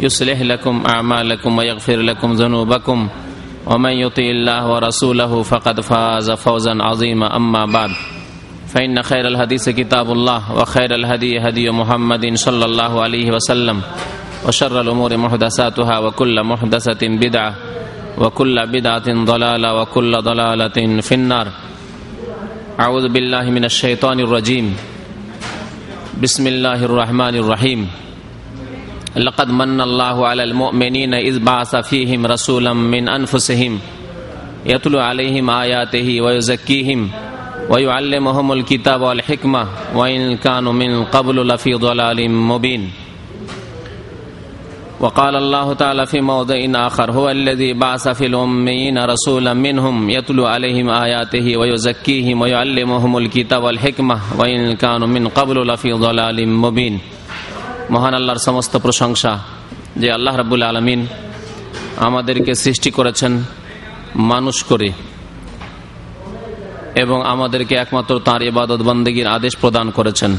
يصلح لكم أعمالكم ويغفر لكم ذنوبكم ومن يطيع الله ورسوله فقد فاز فوزا عظيما. أما بعد فإن خير الحديث كتاب الله وخير الهدي هدي محمد صلى الله عليه وسلم وشر الأمور محدثاتها وكل محدثة بدعة وكل بدعة ضلالة وكل ضلالة في النار. أعوذ بالله من الشيطان الرجيم. بسم الله الرحمن الرحيم. لقد من الله على المؤمنين إذ بعث فيهم رسولا من أنفسهم يتلو عليهم آياته ويزكيهم ويعلمهم الكتاب والحكمة وإن كانوا من قبل لفي ضلال مبين. وقال الله تعالى في موضع آخر هو الذي بعث في الأميين رسولا منهم يتلو عليهم آياته ويزكيهم ويعلمهم الكتاب والحكمة وإن كانوا من قبل لفي ضلال مبين. মহান আল্লাহর সমস্ত প্রশংসা যে আল্লাহ রাবুল আলমিন আমাদেরকে সৃষ্টি করেছেন মানুষ করে এবং আমাদেরকে একমাত্র তাঁর ইবাদত বন্দীগীর আদেশ প্রদান করেছেন।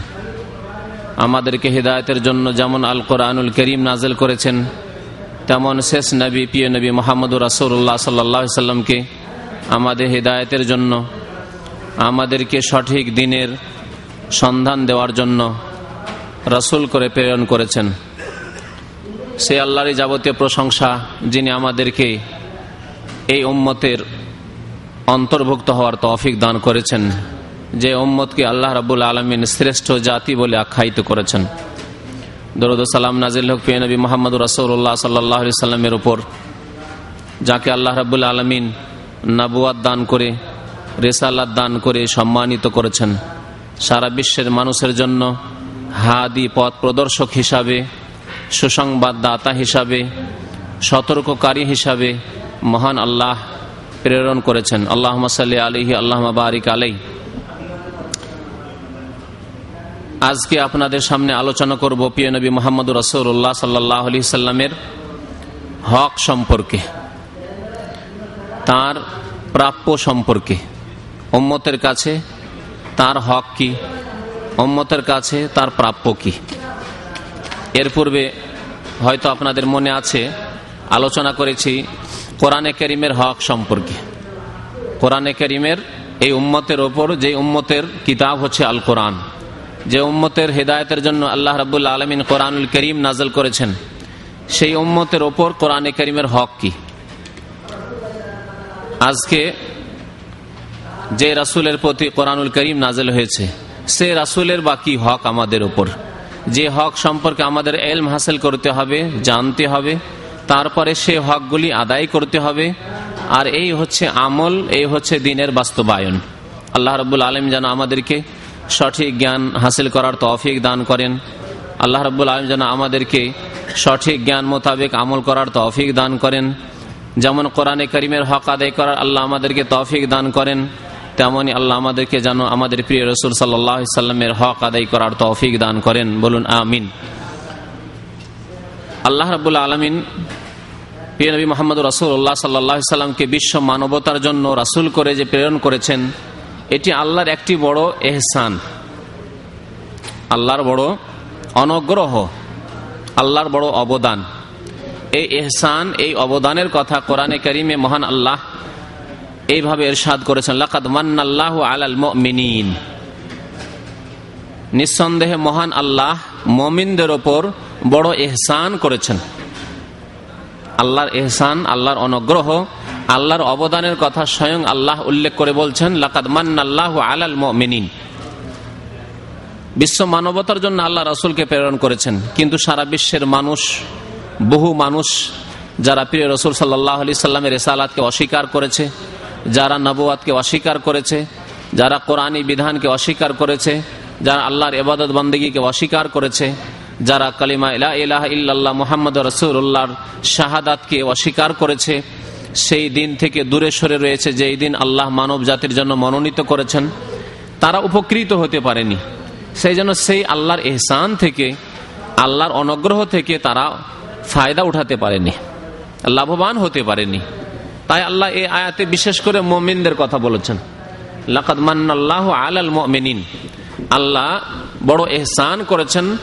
আমাদেরকে হৃদায়তের জন্য যেমন আল কোরআনুল করিম নাজেল করেছেন, তেমন শেষ নবী, প্রিয় নবী মোহাম্মদুর রাসৌল্লাহ সাল্লাহ সাল্লামকে আমাদের হৃদায়তের জন্য, আমাদেরকে সঠিক দিনের সন্ধান দেওয়ার জন্য রাসুল করে প্রেরণ করেছেন। সে আল্লাহরই যাবতীয় প্রশংসা যিনি আমাদেরকে এই উম্মতের অন্তর্ভুক্ত হওয়ার তৌফিক দান করেছেন, যে উম্মতকে আল্লাহ রাবুল আলমিন শ্রেষ্ঠ জাতি বলে আখ্যায়িত করেছেন। দরুদ সালাম নাজিল হক পিয়া নবী মোহাম্মদ রাসৌল্লাহ সাল্লাহ সাল্লামের উপর, যাকে আল্লাহ রাবুল আলমিন নাবুয়াদ দান করে রেসাল্লাদ দান করে সম্মানিত করেছেন। সারা বিশ্বের মানুষের জন্য হাদি পথ প্রদর্শক হিসাবে সুসংবাদ দাতা হিসাবে, সতর্ককারী হিসাবে মহান আল্লাহ প্রেরণ করেছেন। আল্লাহ সাল্লি আলিহি আল্লাহ বারিক আলাই আজকে আপনাদের সামনে আলোচনা করব প্রিয় নবী মোহাম্মদ রসৌল্লাহ সাল্লাহ আলি সাল্লামের হক সম্পর্কে, তার প্রাপ্য সম্পর্কে, উম্মতের কাছে তার হক কি উম্মতের কাছে তার প্রাপ্য কি? এর পূর্বে হয়তো আপনাদের মনে আছে, আলোচনা করেছি কোরআনে করিমের হক সম্পর্কে। কোরআনে করিমের এই উম্মতের ওপর যে উম্মতের কিতাব হচ্ছে আল কোরআন যে উম্মতের হেদায়তের জন্য আল্লাহ রাবুল্লা আলমিন কোরআনুল করিম নাজল করেছেন, সেই উম্মতের ওপর কোরআনে করিমের হক কি? আজকে যে রাসুলের প্রতি কোরআনুল করিম নাজল হয়েছে সে রাসুলের বাকি হক আমাদের ওপর যে হক সম্পর্কে আমাদের এলম হাসিল করতে হবে, জানতে হবে, তারপরে সে হকগুলি আদায় করতে হবে। আর এই হচ্ছে আমল, এই হচ্ছে দিনের বাস্তবায়ন। আল্লাহ রব্বুল আলম যেন আমাদেরকে সঠিক জ্ঞান হাসিল করার তৌফিক দান করেন। আল্লাহ রব্বুল আলম যেন আমাদেরকে সঠিক জ্ঞান মোতাবেক আমল করার তৌফিক দান করেন। যেমন কোরআনে করিমের হক আদায় করার আল্লাহ আমাদেরকে তৌফিক দান করেন। তেমনই আল্লাহ আমাদেরকে যেন আমাদের প্রিয় রসুল সাল্লামের হক আদায় করার তৌফিক দান করেন। বলুন, আমিন। আল্লাহ রাবুল্লা আলমিন প্রিয় নবী মোহাম্মদ রসুল্লাহ সাল্লাহ সাল্লামকে বিশ্ব মানবতার জন্য রাসুল করে যে প্রেরণ করেছেন, এটি আল্লাহর একটি বড় এহসান। আল্লাহর বড় অনগ্রহ, আল্লাহর বড় অবদান। এই এহসান, এই অবদানের কথা কোরআনে করিমে মহান আল্লাহ এইভাবে এরশাদ করেছেন, লাকাদ মান্নাল্লাহ আলাল মুমিনিন। নিঃসন্দেহে মহান আল্লাহ মমিনদের ওপর বড় এহসান করেছেন। আল্লাহর এহসান, আল্লাহর অনুগ্রহ, আল্লাহর অবদানের কথা স্বয়ং আল্লাহ উল্লেখ করে বলছেন, লাকাদ মান্নাল্লাহ আলাল মুমিনিন। বিশ্ব মানবতার জন্য আল্লাহ রসুলকে প্রেরণ করেছেন, কিন্তু সারা বিশ্বের মানুষ, বহু মানুষ, যারা প্রিয় রসুল সাল্লাহ আলি সাল্লামের রেসালাতকে অস্বীকার করেছে যারা নবুয়াতকে অস্বীকার করেছে, যারা কোরআনী বিধানকে অস্বীকার করেছে, যারা আল্লাহর এবাদত বন্দীকে অস্বীকার করেছে, যারা কালিমা ইলা ইলাহ ইল্লাল্লাহ মোহাম্মদ রসুল্লাহর শাহাদাতকে অস্বীকার করেছে, সেই দিন থেকে দূরে সরে রয়েছে যেই দিন আল্লাহ মানব জাতির জন্য মনোনীত করেছেন। তারা উপকৃত হতে পারেনি। সেই জন্য সেই আল্লাহর এহসান থেকে, আল্লাহর অনগ্রহ থেকে তারা ফায়দা উঠাতে পারেনি, লাভবান হতে পারেনি। তাই আল্লাহ এই আয়াতে বিশেষ করে মমিনদের কথা বলেছেন। লাকাদ মান্নাল্লাহ আলাল মমিনিন। আল্লাহ বড় এহসান করেছেন,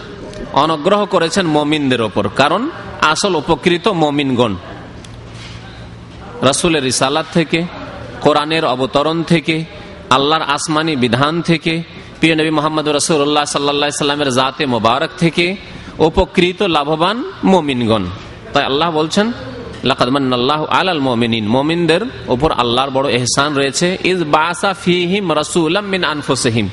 অনুগ্রহ করেছেন মমিনদের ওপর। কারণ আসল উপকৃত মমিনগণ। রাসুলের ইসালাত থেকে, কোরআনের অবতরণ থেকে, আল্লাহর আসমানি বিধান থেকে, প্রিয় নবী মোহাম্মদ রসুল্লাহ সাল্লা সাল্লামের জাতে মোবারক থেকে উপকৃত লাভবান মমিনগণ। তাই আল্লাহ বলছেন লাকাদমান্নাল্লাহ আলাল মমিনিন। মমিনদের উপর আল্লাহর বড় এহসান রয়েছে। ইজ বাসা ফিহিম রসুলাম মিন আনফুসহিম।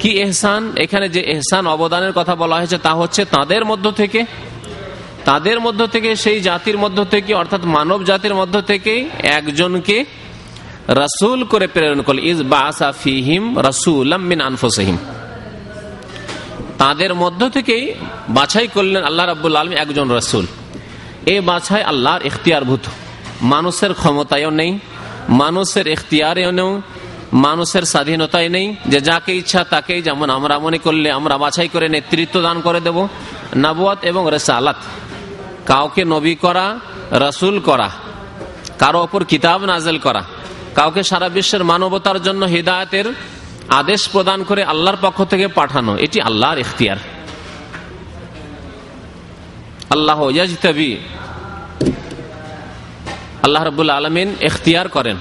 কি এহসান? এখানে যে এহসান অবদানের কথা বলা হয়েছে তা হচ্ছে তাদের মধ্য থেকে। তাদের মধ্য থেকে, সেই জাতির মধ্য থেকে, অর্থাৎ মানব জাতির মধ্য থেকে একজনকে রাসুল করে প্রেরণ করল ইজ বাসা ফিহিম রাসুলাম মিন আনফুসহিম। তাদের মধ্য থেকেই বাছাই করলেন আল্লাহ রাবুল আলম একজন রসুল। এই বাছাই আল্লাহর এখতিয়ারভূত মানুষের ক্ষমতায়ও নেই, মানুষের এখতিয়ারেও নেই, মানুষের স্বাধীনতায় নেই, যে যাকে ইচ্ছা তাকেই যেমন আমরা মনে করলে আমরা বাছাই করে নেতৃত্ব দান করে দেব। নাবুয়াত এবং রেসালাত, কাউকে নবী করা, রসুল করা, কারও ওপর কিতাব নাজেল করা, কাউকে সারা বিশ্বের মানবতার জন্য হৃদায়তের আদেশ প্রদান করে আল্লাহর পক্ষ থেকে পাঠানো, এটি আল্লাহর ইখতিয়ার। আল্লাহ আল্লাহ রবুল আলমিন এখতিয়ার করেন।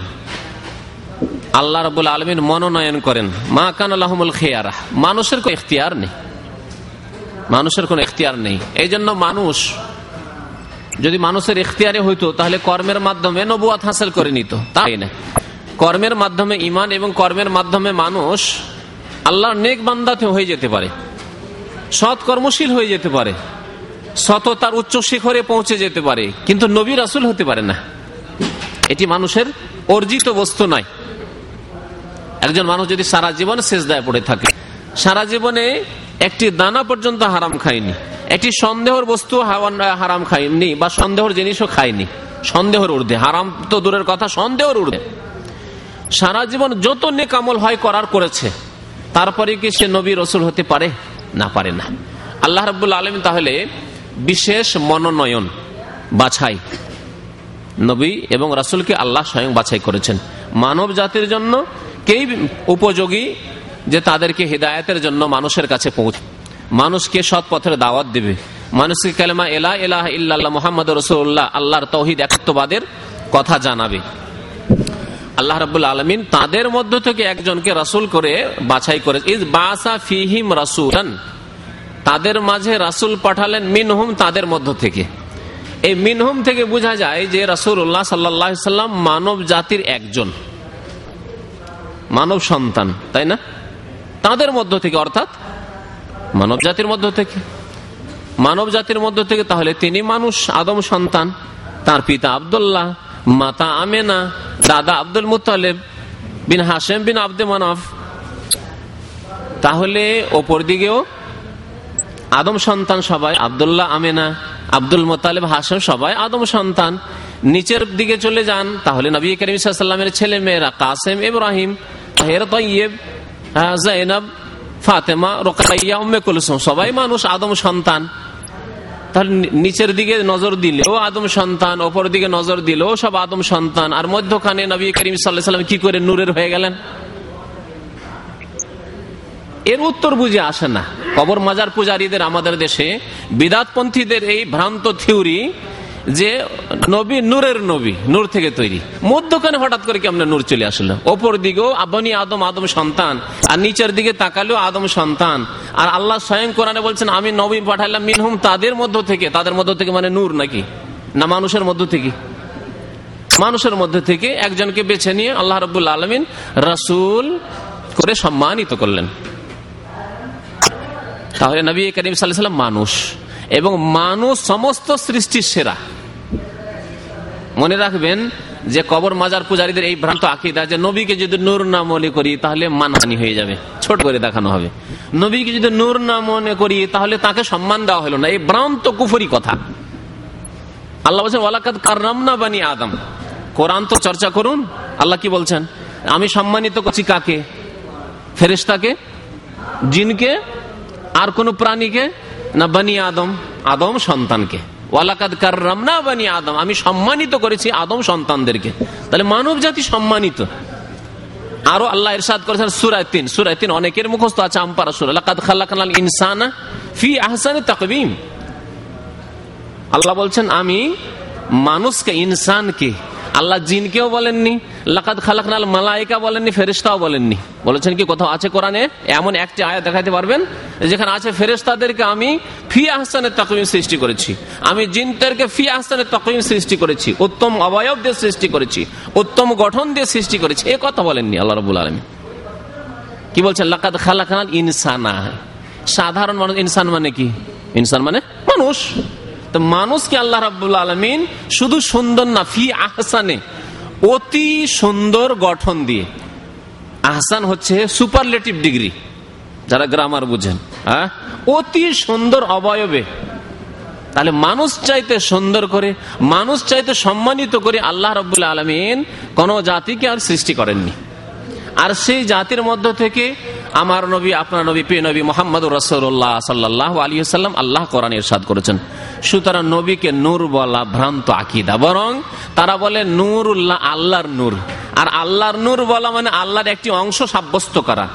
আল্লাহ রবুল আলমিন মনোনয়ন করেন। মা কান আল্লাহমুল খেয়ারা। মানুষের কোনো এখতিয়ার নেই। মানুষের কোনো এখতিয়ার নেই। এই জন্য মানুষ যদি মানুষের এখতিয়ারে হইতো, তাহলে কর্মের মাধ্যমে নবুয়াত হাসিল করে নিত। তাই না? কর্মের মাধ্যমে ইমান এবং কর্মের মাধ্যমে মানুষ আল্লাহর নেক বান্দাতে হয়ে যেতে পারে। সৎ কর্মশীল হয়ে যেতে পারে। সততার উচ্চ শিখরে পৌঁছে যেতে পারে। কিন্তু নবী রাসুল হতে পারে না। এটি মানুষের অর্জিত বস্তু নয়। একজন মানুষ যদি সারা জীবন শেষদায় পড়ে থাকে, সারা জীবনে একটি দানা পর্যন্ত হারাম খায়নি, একটি সন্দেহর বস্তু হারাম খায়নি বা সন্দেহর জিনিসও খায়নি, সন্দেহর ঊর্ধ্বে। হারাম তো দূরের কথা, সন্দেহর ঊর্ধ্বে। সারা জীবন যত নেকামল হয় করার করেছে, তারপরে কি সে নবী রসুল হতে পারে? না পারে না। আল্লাহ রব্বুল আলম তাহলে বিশেষ মনোনয়ন বাছাই। নবী এবং রাসুলকে আল্লাহ স্বয়ং বাছাই করেছেন। মানব জাতির জন্য কেই উপযোগী যে তাদেরকে হৃদায়তের জন্য মানুষের কাছে পৌঁছ, মানুষকে সৎ পথের দাওয়াত দেবে। মানুষকে কালেমা এলা এলাহ ইল্লাহ মোহাম্মদ রসুল্লাহ আল্লাহর তহিদ একত্ববাদের কথা জানাবে। আল্লাহ রাবুল আলমিন তাদের মধ্য থেকে একজনকে রাসুল করে বাছাই করে ইজ বাসা ফিহিম রাসুলান। তাদের মাঝে রাসুল পাঠালেন মিনহুম তাদের মধ্য থেকে। এই মিনহুম থেকে বোঝা যায় যে রাসুল্লাহ সাল্লাম মানব জাতির একজন। মানব সন্তান, তাই না? তাদের মধ্য থেকে, অর্থাৎ মানব জাতির মধ্য থেকে। মানব জাতির মধ্য থেকে তাহলে তিনি মানুষ, আদম সন্তান, তার পিতা আবদুল্লাহ, মাতা আমেনা, দাদা আব্দুল মুতালেব বিন হাসেম বিন আব্দে মানফ। তাহলে ওপর দিকেও আদম সন্তান সবাই, আবদুল্লাহ, আমেনা, আব্দুল মোতালেব হাসেম সবাই আদম সন্তান। নিচের দিকে চলে যান, তাহলে নবী করিমের ছেলে মেয়েরা কাসেম, ইব্রাহিম সবাই মানুষ আদম সন্তান। তাহলে নিচের দিকে নজর দিলেও আদম সন্তান, ওপর দিকে নজর দিলেও সব আদম সন্তান। আর মধ্যখানে নবী করিম সাল্লাম কি করে নূরের হয়ে গেলেন? এর উত্তর বুঝে আসে না। কবর মাজার পূজারীদের আমাদের দেশে বিদাতপন্থীদের এই ভ্রান্ত থিওরি যে নবী নূরের নবী, নূর থেকে তৈরি। মধ্যখানে হঠাৎ করে কেমন নূর চলে আসলো? ওপর দিকেও আবনি আদম আদম সন্তান, আর নিচের দিকে তাকালেও আদম সন্তান। আর আল্লাহ স্বয়ং কোরআনে বলছেন, আমি নবী পাঠাইলাম মিনহুম তাদের মধ্য থেকে। তাদের মধ্য থেকে মানে নূর নাকি? না মানুষের মধ্য থেকে? মানুষের মধ্যে থেকে একজনকে বেছে নিয়ে আল্লাহ রবুল আলমিন রাসুল করে সম্মানিত করলেন। তাহলে নবী করিম সাল্লাম মানুষ এবং মানুষ সমস্ত সৃষ্টির সেরা। মনে রাখবেন যে কবর মাজার পূজারীদের এই ভ্রান্ত আকিদা যে নবীকে যদি নূর না মনে করি তাহলে মানহানি হয়ে যাবে, ছোট করে দেখানো হবে। নবীকে যদি নূর না মনে করি তাহলে তাকে সম্মান দেওয়া হলো না। এই ভ্রান্ত কুফরি কথা। আল্লাহ বলছেন ওয়ালাকাত কার্রাম না বানি আদম। কোরআন তো চর্চা করুন। আল্লাহ কি বলছেন? আমি সম্মানিত করছি কাকে? ফেরেস্তাকে জিনকে? আর কোন প্রাণীকে? না বানি আদম। আদম সন্তানকে। ওয়ালাকাদ কার্রাম না বানি আদম। আমি সম্মানিত করেছি আদম সন্তানদেরকে। তাহলে মানব জাতি সম্মানিত। আরও আল্লাহ ইরশাদ করেছেন সুরায় তিন। অনেকের মুখস্থ আছে আমপারা সুরা। লাকাদ ইনসানা ফি আহসানে তাকবীম। আল্লাহ বলছেন, আমি মানুষকে, ইনসানকে, আল্লাহ জিনকেও বলেননি লাকাদ খালাকাল মালাইকা বলেননি ফেরিস্তাও বলেননি। বলেছেন কি, কোথাও আছে কোরআনে? এমন একটি আয়া দেখাতে পারবেন, যেখানে আছে ফেরেস্তাদেরকে আমি ফি আহসানের তকমিম সৃষ্টি করেছি। আমি জিনদেরকে ফি আহসানের তকমিম সৃষ্টি করেছি, উত্তম অবয়ব দিয়ে সৃষ্টি করেছি, উত্তম গঠন দিয়ে সৃষ্টি করেছি। এ কথা বলেননি আল্লাহ রবুল আলমী কি বলছেন? লাকাদ খালাকাল ইনসানা। সাধারণ মানুষ, ইনসান মানে কি? ইনসান মানে মানুষ। তো মানুষকে আল্লাহ রাবুল আলমিন শুধু সুন্দর না, ফি আহসানে? অতি সুন্দর গঠন দিয়ে। আহসান হচ্ছে সুপারলেটিভ ডিগ্রি যারা গ্রামার বুঝেন হ্যাঁ? অতি সুন্দর অবয়বে। তাহলে মানুষ চাইতে সুন্দর করে, মানুষ চাইতে সম্মানিত করে আল্লাহ রবুল্লা আলমিন কোন জাতিকে আর সৃষ্টি করেননি। আর সেই জাতির মধ্য থেকে আমার নবী, আপনার নবী, প্রিয় নবী মোহাম্মদ রসুল্লাহ সাল্লাহ আলী সাল্লাম আল্লাহ কোরআন ইরশাদ করেছেন। সুতরাং নবীকে নূর বলা ভ্রান্ত আকিদা, বরং তারা বলে নূর উল্লাহ আল্লাহর নূর। আর আল্লাহর নূর বলা মানে আল্লাহর একটি অংশ সাব্যস্ত করা।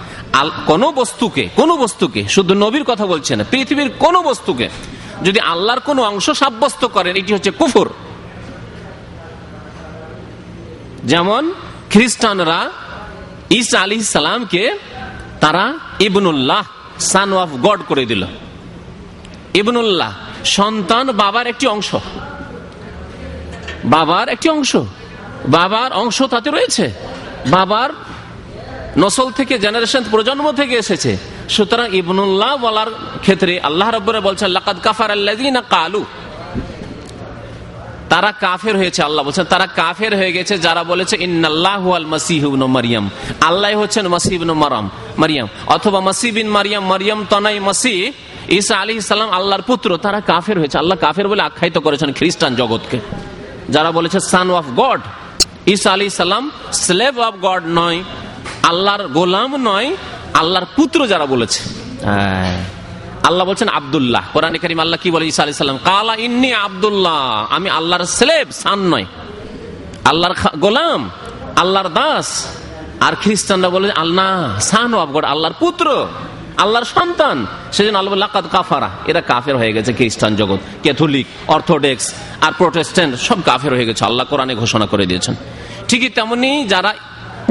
কোন বস্তুকে কোন বস্তুকে, শুধু নবীর কথা বলছে না, পৃথিবীর কোন বস্তুকে যদি আল্লাহর কোন অংশ সাব্যস্ত করেন, এটি হচ্ছে কুফুর। যেমন খ্রিস্টানরা ঈসা আলী সালামকে তারা ইবনুল্লাহ সান অফ গড করে দিল। ইবনুল্লাহ, সন্তান বাবার একটি অংশ। বাবার একটি অংশ। বাবার অংশ তাতে রয়েছে। বাবার নসল থেকে জেনারেশন প্রজন্ম থেকে এসেছে। সুতরাং ইবনুল্লাহ বলার ক্ষেত্রে আল্লাহ রব্বরে বলছেন, লাকাদ কাফার আল্লাহ কালু। তারা কাফের হয়েছে, আল্লাহ বলছেন, তারা কাফের হয়ে গেছে, যারা বলেছে মারিয়াম। আল্লাহ হচ্ছেন মাসিবিন মারাম, মারিয়াম। অথবা মাসিবিন মারিয়াম মারিয়াম তনাই মাসি ঈসা আলী ইসলাম আল্লাহর পুত্র, তারা কাফের হয়েছে। আল্লাহ কাফের বলে আখ্যায়িত করেছেন খ্রিস্টান জগৎকে। যারা বলেছে সান অফ গড ঈসা আলী সাল্লাম স্লেভ অফ গড নয়, আল্লাহর গোলাম নয়, আল্লাহর পুত্র যারা বলেছে। আল্লাহ বলছেন আবদুল্লাহ। কোরআন করিম আল্লাহ কি বলে ঈসা আলী কালা ইন্নি আবদুল্লাহ। আমি আল্লাহর স্লেভ, সান নয়। আল্লাহর গোলাম, আল্লাহর দাস। আর খ্রিস্টানরা বলে আল্লাহ সান অফ গড আল্লাহর পুত্র, আল্লাহর সন্তান। সেজন্য আল্লাহ লাকাত কাফারা। এরা কাফের হয়ে গেছে খ্রিস্টান জগৎ। ক্যাথলিক, অর্থোডক্স আর প্রোটেস্ট্যান্ট সব কাফের হয়ে গেছে। আল্লাহ কোরআনে ঘোষণা করে দিয়েছেন। ঠিকই তেমনি যারা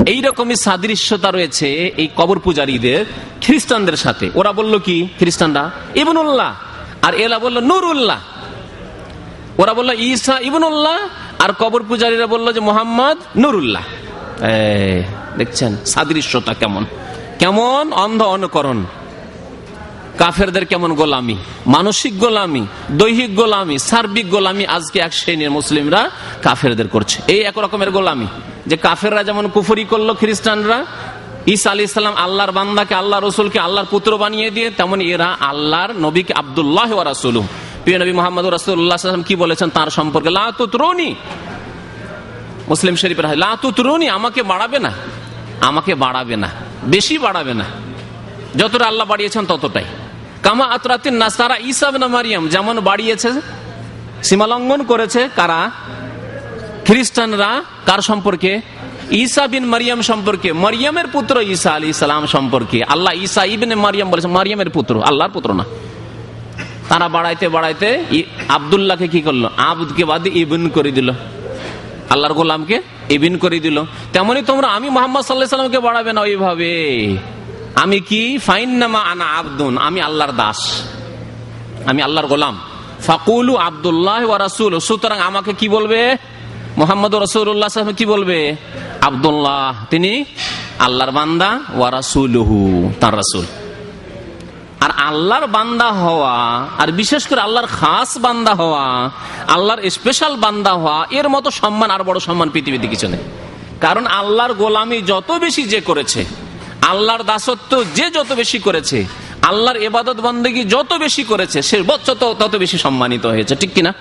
এইরকমই সাদৃশ্যতা রয়েছে এই কবর পূজারীদের, খ্রিস্টানদের সাথে। ওরা বলল কি, খ্রিস্টানরা? ইবনুল্লাহ। আর এলা বলল, নুরুল্লাহ। ওরা বলল, ঈসা ইবনুল্লাহ। আর কবর পূজারীরা বলল যে, মোহাম্মদ নুরুল্লাহ। দেখছেন, সাদৃশ্যতা কেমন? কেমন? অন্ধ অনুকরণ কাফেরদের কেমন গোলামি? মানসিক গোলামি, দৈহিক গোলামি, সার্বিক গোলামি আজকে এক শ্রেণির মুসলিমরা কাফেরদের করছে। এই এক রকমের গোলামি যে কাফেররা যেমন কুফরি করল খ্রিস্টানরা, ঈসা আলী ইসলাম আল্লাহর বান্দাকে আল্লাহ রসুলকে আল্লাহর পুত্র বানিয়ে দিয়ে, তেমন এরা আল্লাহর নবীকে আবদুল্লাহ রাসুল প্রিয় নবী মোহাম্মদ রাসুল্লাহ কি বলেছেন তার সম্পর্কে? লাতুতরুনি মুসলিম শরীফের লাতুতরুনি আমাকে বাড়াবে না। আমাকে বাড়াবে না। বেশি বাড়াবে না। যতটা আল্লাহ বাড়িয়েছেন ততটাই। কামা আতরাতিন নাসারা ইসাব না মারিয়াম, যেমন বাড়িয়েছে, সীমালঙ্ঘন করেছে কারা? খ্রিস্টানরা কার সম্পর্কে? ঈসা বিন মারিয়াম সম্পর্কে। মারিয়ামের পুত্র ঈসা আলী সালাম সম্পর্কে। আল্লাহ ঈসা ইবিন মারিয়াম বলেছে, মারিয়ামের পুত্র, আল্লাহর পুত্র না। তারা বাড়াইতে বাড়াইতে আবদুল্লাহকে কি করল? আবদকে বাদে ইবিন করে দিল। আল্লাহর গোলামকে ইবিন করে দিল। তেমনি তোমরা আমি মোহাম্মদ সাল্লাহ সাল্লামকে বাড়াবে না ওইভাবে। আমি কি? ফাইন নামা আনা আব্দুন। আমি আল্লাহর দাস। আমি আল্লাহর গোলাম। ফাকুলু আবদুল্লাহ রাসুল। সুতরাং আমাকে কি বলবে? মোহাম্মদ রসুল্লাহ কি বলবে? আবদুল্লাহ। তিনি আল্লাহর বান্দা ওয়া রাসুলহু, তার রাসুল। আর আল্লাহর বান্দা হওয়া, আর বিশেষ করে আল্লাহর খাস বান্দা হওয়া, আল্লাহর স্পেশাল বান্দা হওয়া, এর মতো সম্মান আর বড় সম্মান পৃথিবীতে কিছু নেই। কারণ আল্লাহর গোলামি যত বেশি যে করেছে আল্লাহর দাসত্ব যে যত বেশি করেছে, আল্লাহর এবাদত বন্দেগী যত বেশি করেছে, সে বচ্চত তত বেশি সম্মানিত হয়েছে, ঠিক কিনা?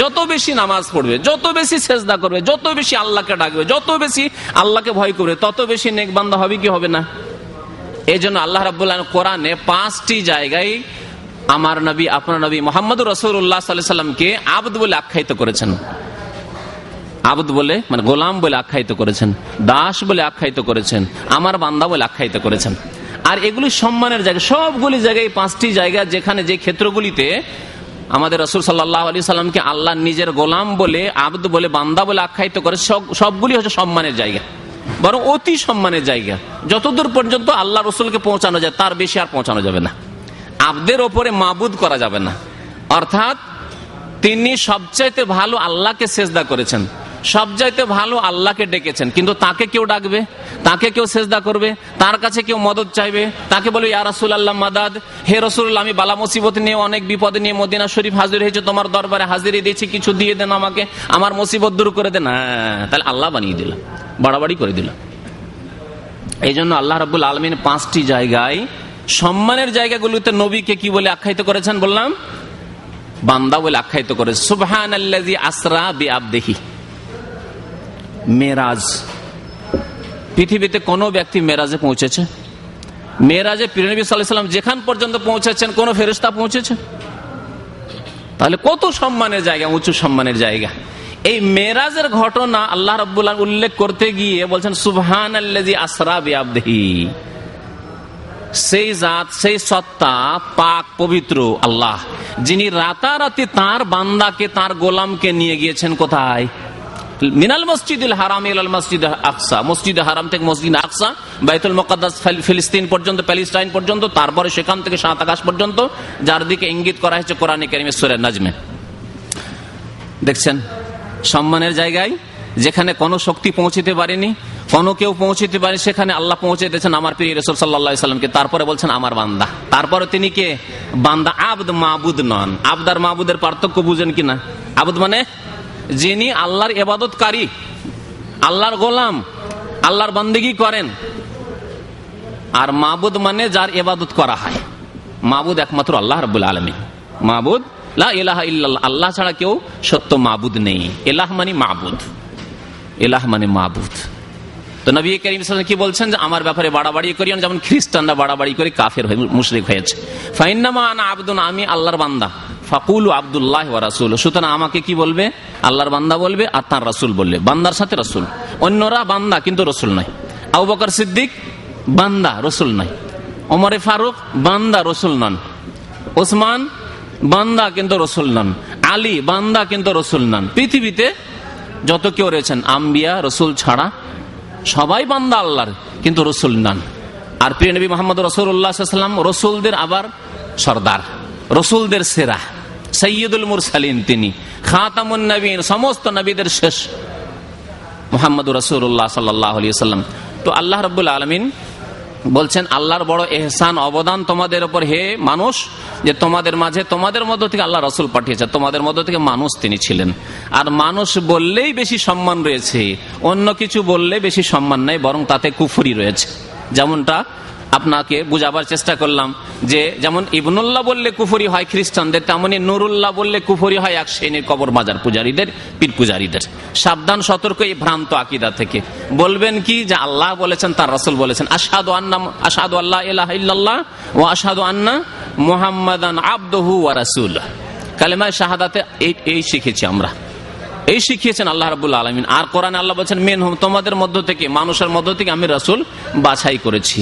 যত বেশি নামাজ পড়বে, যত বেশি সেজদা করবে, যত বেশি আল্লাহকে ডাকবে, যত বেশি আল্লাহকে ভয় করবে, তত বেশি নেকবান্ধা হবে কি হবে না? এই জন্য আল্লাহ রাবুল্লাহ কোরআনে পাঁচটি জায়গায় আমার নবী, আপনার নবী মোহাম্মদ রসুল্লাহ সাল্লামকে আবদ বলে আখ্যায়িত করেছেন। আবদ বলে মানে গোলাম বলে আখ্যায়িত করেছেন, দাস বলে আখ্যায়িত করেছেন, আমার বান্দা বলে আখ্যায়িত করেছেন। আর এগুলি সম্মানের জায়গা, সবগুলি জায়গায় পাঁচটি জায়গা যেখানে যে ক্ষেত্রগুলিতে আমাদের রসুল সাল্লাহ আলি সাল্লামকে আল্লাহ নিজের গোলাম বলে, আবদ বলে, বান্দা বলে আখ্যায়িত করে সবগুলি হচ্ছে সম্মানের জায়গা। বরং অতি সম্মানের জায়গা। যতদূর পর্যন্ত আল্লাহ রসুলকে পৌঁছানো যায়, তার বেশি আর পৌঁছানো যাবে না। আবদের ওপরে মাবুদ করা যাবে না। অর্থাৎ তিনি সবচাইতে ভালো আল্লাহকে সেজদা করেছেন। সবচাইতে ভালো আল্লাহকে ডেকেছেন। কিন্তু তাকে কেউ ডাকবে, তাকে কেউ সেজদা করবে, তার কাছে কেউ মদত চাইবে, তাকে বলবে ইয়া রাসুল আল্লাহ মাদাদ। হে রসুল আমি বালা মুসিবত নিয়ে অনেক বিপদ নিয়ে মদিনা শরীফ হাজির হয়েছে, তোমার দরবারে হাজির দিয়েছি, কিছু দিয়ে দেন আমাকে, আমার মুসিবত দূর করে দেন। হ্যাঁ তাহলে আল্লাহ বানিয়ে দিল, বাড়াবাড়ি করে দিল। এই জন্য আল্লাহ রাবুল আলমিন পাঁচটি জায়গায়, সম্মানের জায়গাগুলোতে নবীকে কি বলে আখ্যায়িত করেছেন বললাম? বান্দা বলে আখ্যায়িত করে সুবহান আসরা বি আবদেহি মেরাজ। পৃথিবীতে কোন ব্যক্তি মেরাজে পৌঁছেছে? মেয়েরাজে পিরনবী সাল্লাম যেখান পর্যন্ত পৌঁছেছেন, কোন ফেরিস্তা পৌঁছেছে? তাহলে কত সম্মানের জায়গা, উঁচু সম্মানের জায়গা। এই মেরাজের ঘটনা আল্লাহ রব্বুল্লাহ উল্লেখ করতে গিয়ে বলছেন সুবহান সেই জাত, সেই সত্তা পাক, পবিত্র আল্লাহ, যিনি রাতারাতি তার বান্দাকে, তার গোলামকে নিয়ে গিয়েছেন কোথায়? মিনাল মসজিদুল হারাম ইলাল মসজিদ আকসা। মসজিদ হারাম থেকে মসজিদ আকসা, বাইতুল মোকাদ্দাস ফিলিস্তিন পর্যন্ত, প্যালিস্টাইন পর্যন্ত, তারপরে সেখান থেকে সাত আকাশ পর্যন্ত, যার দিকে ইঙ্গিত করা হয়েছে কোরআনে কেরিমেশ্বরের নাজমে। দেখছেন? সম্মানের জায়গায় যেখানে কোনো শক্তি পৌঁছিতে পারেনি, কোনো কেউ পৌঁছিতে পারেনি, সেখানে আল্লাহ পৌঁছে দিয়েছেন আমার প্রিয় রসুল সাল্লা সাল্লামকে। তারপরে বলছেন আমার বান্দা। তারপরে তিনি কে? বান্দা আবদ মাবুদ নন। আবদার মাবুদের পার্থক্য বুঝেন কিনা? আবুদ মানে যিনি আল্লাহর এবাদতকারী আল্লাহর গোলাম, আল্লাহর বন্দিগি করেন। আর মাবুদ মানে যার এবাদত করা হয়। মাবুদ একমাত্র আল্লাহ রবুল আলমী মাবুদ আল্লাহ ছাড়া কেউ সত্য মাবুদ নেই। এলাহ মানে মাবুদ। এলাহ মানে মাবুদ। তো নবী করিম কি বলছেন যে, আমার ব্যাপারে বাড়াবাড়ি করি যেমন খ্রিস্টানরা বাড়াবাড়ি করে কাফের হয়ে, মুশরিক হয়েছে। ফাইন্নামা আনা আবদুন, আমি আল্লাহর বান্দা। ফাকুল আবদুল্লাহ রাসুল সুতরাং আমাকে কি বলবে? আল্লাহর বান্দা বলবে আর তার রাসুল বলবে। বান্দার সাথে রসুল। অন্যরা বান্দা কিন্তু রসুল নয়। আবু বকর সিদ্দিক বান্দা, রসুল নয়। ওমরে ফারুক বান্দা, রসুল নন। ওসমান বান্দা কিন্তু রসুল নন। আলী বান্দা কিন্তু রসুল নন। পৃথিবীতে যত কেউ রয়েছেন, আম্বিয়া, রসুল ছাড়া সবাই বান্দা আল্লাহর, কিন্তু রসুল নন। আর প্রিয় নবী মোহাম্মদ রসুল্লাহাম রসুলদের আবার সর্দার, রসুলদের সেরা। সৈয়দুল মুরসালিন তিনি, খাতামুন নবীন, সমস্ত নবীদের শেষ। মোহাম্মদ রসুল্লাহ সাল্লাহ সাল্লাম তো আল্লাহ রবুল আলমিন বলছেন, আল্লাহর বড় এহসান, অবদান তোমাদের ওপর হে মানুষ, যে তোমাদের মাঝে তোমাদের মধ্য থেকে আল্লাহ রসুল পাঠিয়েছে, তোমাদের মধ্য থেকে মানুষ তিনি ছিলেন। আর মানুষ বললেই বেশি সম্মান রয়েছে, অন্য কিছু বললে বেশি সম্মান নেই, বরং তাতে কুফুরি রয়েছে। যেমনটা আপনাকে বুঝাবার চেষ্টা করলাম যে যেমন ইবনুল্লাহ বললে কুফরি হয় খ্রিস্টানদের, তেমনি নুরুল্লাহ বললে কুফরি হয় এক শ্রেণির কবর বাজার পূজারীদের, পীর পূজারীদের। সাবধান, সতর্ক এই ভ্রান্ত আকিদা থেকে। বলবেন কি যে আল্লাহ বলেছেন, তার রসুল বলেছেন আসাদু আন্না আসাদু আল্লাহ ইল্লাহ ও আসাদু আন্না মোহাম্মদান আব্দহু ওয়া রাসুল কালেমায় শাহাদাতে এই শিখেছি আমরা। এই শিখিয়েছেন আল্লাহ রাবুল আলমিন। আর কোরআন আল্লাহ বলছেন মেন হোম তোমাদের মধ্য থেকে, মানুষের মধ্য থেকে আমি রসুল বাছাই করেছি।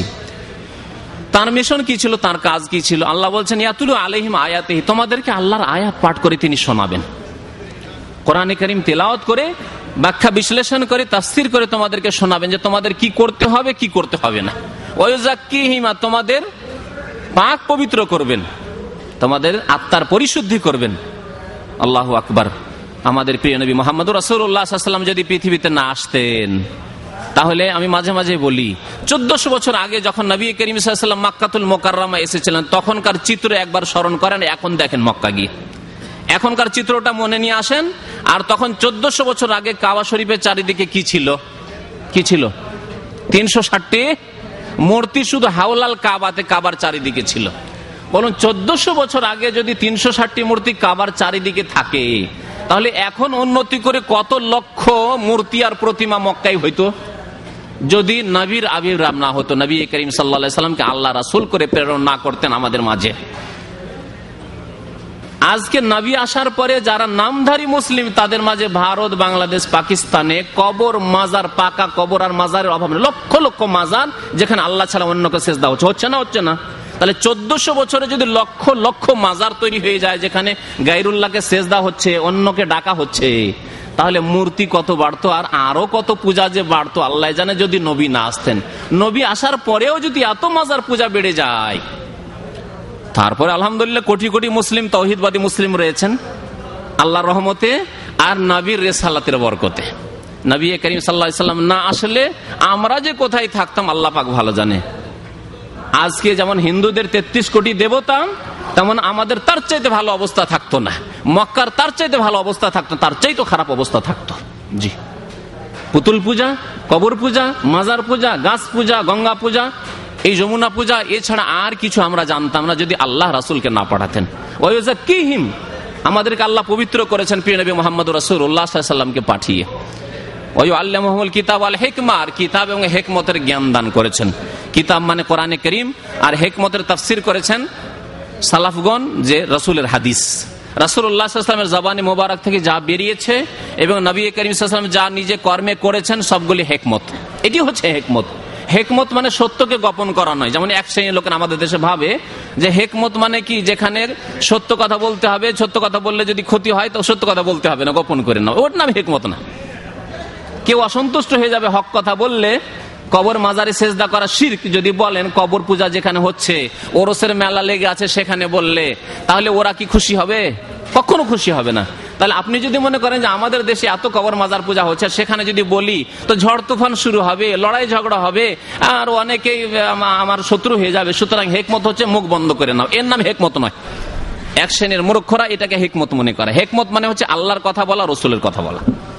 তার মিশন কি ছিল? তার কাজ কি ছিল? আল্লাহ বলছেন, ইয়াতুলু আলহিম আয়াতে তোমাদেরকে আল্লাহর আয়াত পাঠ করে তিনি শোনাবেন। কোরআনে করিম তেলাওয়াত করে, ব্যাখ্যা বিশ্লেষণ করে তাস্তির করে তোমাদেরকে শোনাবেন যে তোমাদের কি করতে হবে, কি করতে হবে না। ওয়াকিহিমা তোমাদের পাক পবিত্র করবেন। তোমাদের আত্মার পরিশুদ্ধি করবেন। আল্লাহ আকবার। আমাদের প্রিয় নবী মোহাম্মদ রাসুল্লাহাম যদি পৃথিবীতে না আসতেন তাহলে আমি মাঝে মাঝে বলি, চোদ্দশো বছর আগে যখন নবী করিম সাল্লাম মাক্কাতুল মোকাররামা এসেছিলেন, তখনকার চিত্র একবার স্মরণ করেন, এখন দেখেন মক্কা গিয়ে। এখনকার চিত্রটা মনে নিয়ে আসেন, আর তখন চোদ্দশো বছর আগে কাবা শরীফের চারিদিকে কি ছিল? কি ছিল? তিনশো ষাটটি মূর্তি শুধু হাওলাল কাবাতে কাবার চারিদিকে ছিল। বলুন, চোদ্দশো বছর আগে যদি তিনশো ষাটটি মূর্তি কাবার চারিদিকে থাকে, তাহলে এখন উন্নতি করে কত লক্ষ মূর্তি আর প্রতিমা মক্কাই হইতো? যদি নবীর আবির্ভাব না হতো, নবী করিম সাল্লা সাল্লামকে আল্লাহ রাসুল করে প্রেরণ না করতেন আমাদের মাঝে। আজকে নবী আসার পরে যারা নামধারী মুসলিম, তাদের মাঝে ভারত, বাংলাদেশ, পাকিস্তানে কবর, মাজার, পাকা কবর আর মাজারের অভাব লক্ষ লক্ষ মাজার যেখানে আল্লাহ ছাড়া অন্যকে শেষ দেওয়া হচ্ছে। হচ্ছে না হচ্ছে না। তাহলে চোদ্দশো বছরে যদি লক্ষ লক্ষ মাজার তৈরি হয়ে যায়, যেখানে গাইরুল্লাহকে শেষ দেওয়া হচ্ছে, অন্যকে ডাকা হচ্ছে তাহলে মূর্তি কত বাড়তো আর আরও কত পূজা যে বাড়তো, আল্লাহ জানে যদি নবী না আসতেন। নবী আসার পরেও যদি এত মাজার পূজা বেড়ে যায়। তারপরে আলহামদুলিল্লাহ কোটি কোটি মুসলিম, তৌহিদবাদী মুসলিম রয়েছেন আল্লাহ রহমতে আর নবীর রেসালাতের বরকতে। নবী করিম সাল্লা সাল্লাম না আসলে আমরা যে কোথায় থাকতাম, আল্লাহ পাক ভালো জানে। আজকে যেমন হিন্দুদের ৩৩ কোটি দেবতা, তেমন আমাদের তার চাইতে ভালো অবস্থা থাকতো না। মক্কার তার চাইতে ভালো অবস্থা থাকতো, তার চাইতে খারাপ অবস্থা থাকতো। জি। পুতুল পূজা, কবর পূজা, মাজার পূজা, গাছ পূজা, গঙ্গা পূজা, এই যমুনা পূজা, এছাড়া আর কিছু আমরা জানতাম না যদি আল্লাহ রাসুলকে না পাঠাতেন। কি হিম আমাদেরকে আল্লাহ পবিত্র করেছেন প্রিয় নবী মোহাম্মদ রসুল উল্লাহ সাল্লামকে পাঠিয়ে। ওই আল্লাহ মোহাম্মদ কিতাব আল হেকমার কিতাব এবং হেকমতের জ্ঞান দান করেছেন। কিতাব মানে কোরআনে করিম আর হেকমতের তাফসির করেছেন সালাফগণ যে রসুলের হাদিস। রাসুল্লাহামের জবানি মোবারক থেকে যা বেরিয়েছে এবং নবী করিম যা নিজে কর্মে করেছেন সবগুলি হেকমত। এটি হচ্ছে হেকমত। হেকমত মানে সত্যকে গোপন করা নয়। যেমন এক শ্রেণির লোকের আমাদের দেশে ভাবে যে হেকমত মানে কি? যেখানে সত্য কথা বলতে হবে, সত্য কথা বললে যদি ক্ষতি হয়, তো সত্য কথা বলতে হবে না, গোপন করে না ওর নাম হেকমত না। কেউ অসন্তুষ্ট হয়ে যাবে হক কথা বললে কবর মাজারে সেজদা করা শির্ক, যদি বলেন কবর পূজা যেখানে হচ্ছে, ওরসের মেলা লেগে আছে সেখানে বললে, তাহলে ওরা কি খুশি হবে? কখনো খুশি হবে না। তাহলে আপনি যদি মনে করেন যে আমাদের দেশে এত কবর মাজার পূজা হচ্ছে, সেখানে যদি বলি, তো ঝড় তুফান শুরু হবে, লড়াই ঝগড়া হবে, আর অনেকেই আমার শত্রু হয়ে যাবে। সুতরাং হেকমত হচ্ছে মুখ বন্ধ করে নাও। এর নাম হেকমত নয়। এক শ্রেণির মূর্খরা এটাকে হেকমত মনে করে। হেকমত মানে হচ্ছে আল্লাহর কথা বলা, রসুলের কথা বলা।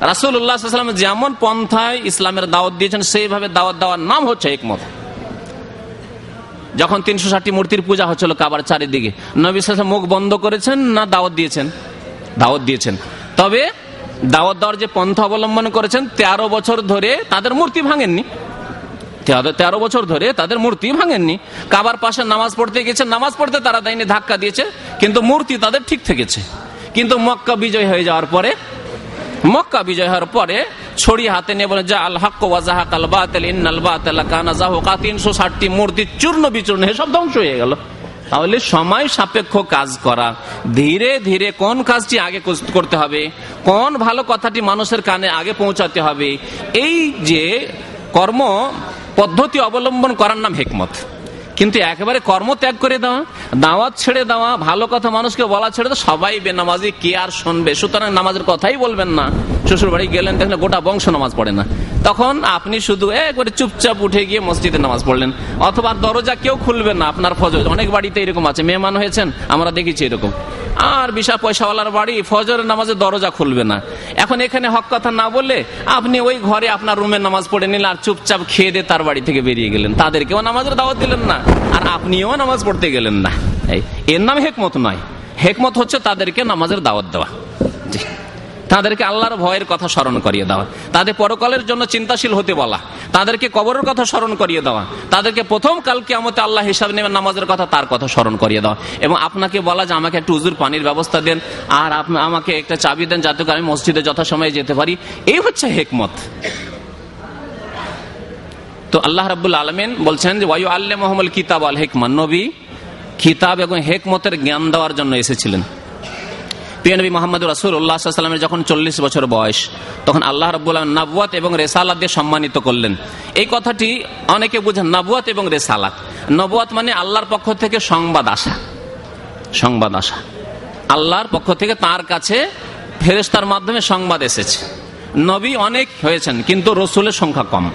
রাসুল্লাহাম যেমন পন্থায় ইসলামের দাওয়াত দিয়েছেন, সেইভাবে দাওয়াত দেওয়ার নাম হচ্ছে হেকমত যখন তিনশো ষাটটি মূর্তির পূজা হচ্ছিল কাবার চারিদিকে, নবী মুখ বন্ধ করেছেন না দাওয়াত দিয়েছেন? দাওয়াত দিয়েছেন। তবে দাওয়াত দেওয়ার যে পন্থা অবলম্বন করেছেন, তেরো বছর ধরে তাদের মূর্তি ভাঙেননি। তেরো বছর ধরে তাদের মূর্তি ভাঙেননি। কাবার পাশে নামাজ পড়তে গেছে, নামাজ পড়তে তারা দেয়নি ধাক্কা দিয়েছে, কিন্তু মূর্তি তাদের ঠিক থেকেছে। কিন্তু মক্কা বিজয় হয়ে যাওয়ার পরে মক্কা বিজয় হওয়ার পরে ছড়ি হাতে নিয়ে বলে, যা আল হক ওয়াজাহাক আল বাতিল, ইন্নাল বাতিল কানা জাহুকা 360টি মূর্তি চূর্ণ বিচূর্ণ সব ধ্বংস হয়ে গেল। তাহলে সময় সাপেক্ষ কাজ করা। ধীরে ধীরে কোন কাজটি আগে করতে হবে? কোন ভালো কথাটি মানুষের কানে আগে পৌঁছাতে হবে? এই যে কর্ম পদ্ধতি অবলম্বন করার নাম হেকমত। কিন্তু একেবারে কর্ম ত্যাগ করে দেওয়া দাওয়াত ছেড়ে দেওয়া ভালো কথা মানুষকে বলা ছেড়ে দেওয়া সবাই বেনামাজি, কে আর শুনবে? সুতরাং নামাজের কথাই বলবেন না। শ্বশুর বাড়ি গেলেন দেখলে গোটা বংশ নামাজ পড়ে না। তখন আপনি শুধু একবারে চুপচাপ উঠে গিয়ে মসজিদে নামাজ পড়লেন। অথবা দরজা কেউ খুলবেন না, আপনার ফজর, অনেক বাড়িতে এরকম আছে, মেহমান হয়েছেন, আমরা দেখেছি এরকম। আর বিশাল পয়সাওয়ালার বাড়ি, ফজরের নামাজে দরজা খুলবে না। এখন এখানে হক কথা না বললে আপনি ওই ঘরে আপনার রুমের নামাজ পড়ে নিলেন আর চুপচাপ খেয়ে দিয়ে তার বাড়ি থেকে বেরিয়ে গেলেন। তাদেরকেও নামাজের দাওয়াত দিলেন না। আর আপনিও নামাজ পড়তে গেলেন না। এর নাম হেকমত নয়। হেকমত হচ্ছে তাদেরকে নামাজের দাওয়াত দেওয়া। তাদেরকে আল্লাহর ভয়ের কথা স্মরণ করিয়ে দেওয়া। তাদের পরকালের জন্য চিন্তাশীল হতে বলা। তাদেরকে কবরের কথা স্মরণ করিয়ে দেওয়া। তাদেরকে প্রথম কালকে আমাকে আল্লাহ হিসাব নেবেন নামাজের কথা, তার কথা স্মরণ করিয়ে দেওয়া। এবং আপনাকে বলা যে আমাকে একটু উজুর পানির ব্যবস্থা দেন, আর আমাকে একটা চাবি দেন, যাতে করে আমি মসজিদে যথাসময়ে যেতে পারি। এই হচ্ছে হেকমত। তো আল্লাহ রাবুল আলমেন বলছেন যে ওয়াইউ আল্লাহ মোহাম্মদ কিতাব আল হেকমান নবী কিতাব এবং হেকমতের জ্ঞান দেওয়ার জন্য এসেছিলেন। প্রিয়নবী মোহাম্মদ রাসুল্লাহামের যখন চল্লিশ বছর বয়স, তখন আল্লাহ রব্বুল্লাহ নাবুয়াত এবং রেসালাত দিয়ে সম্মানিত করলেন। এই কথাটি অনেকে বুঝেন, নাবুয়াত এবং রেসালাত। নবুয়াত মানে আল্লাহর পক্ষ থেকে সংবাদ আসা। সংবাদ আসা। আল্লাহর পক্ষ থেকে তার কাছে ফেরেস্তার মাধ্যমে সংবাদ এসেছে। নবী অনেক হয়েছেন, কিন্তু রসুলের সংখ্যা কম।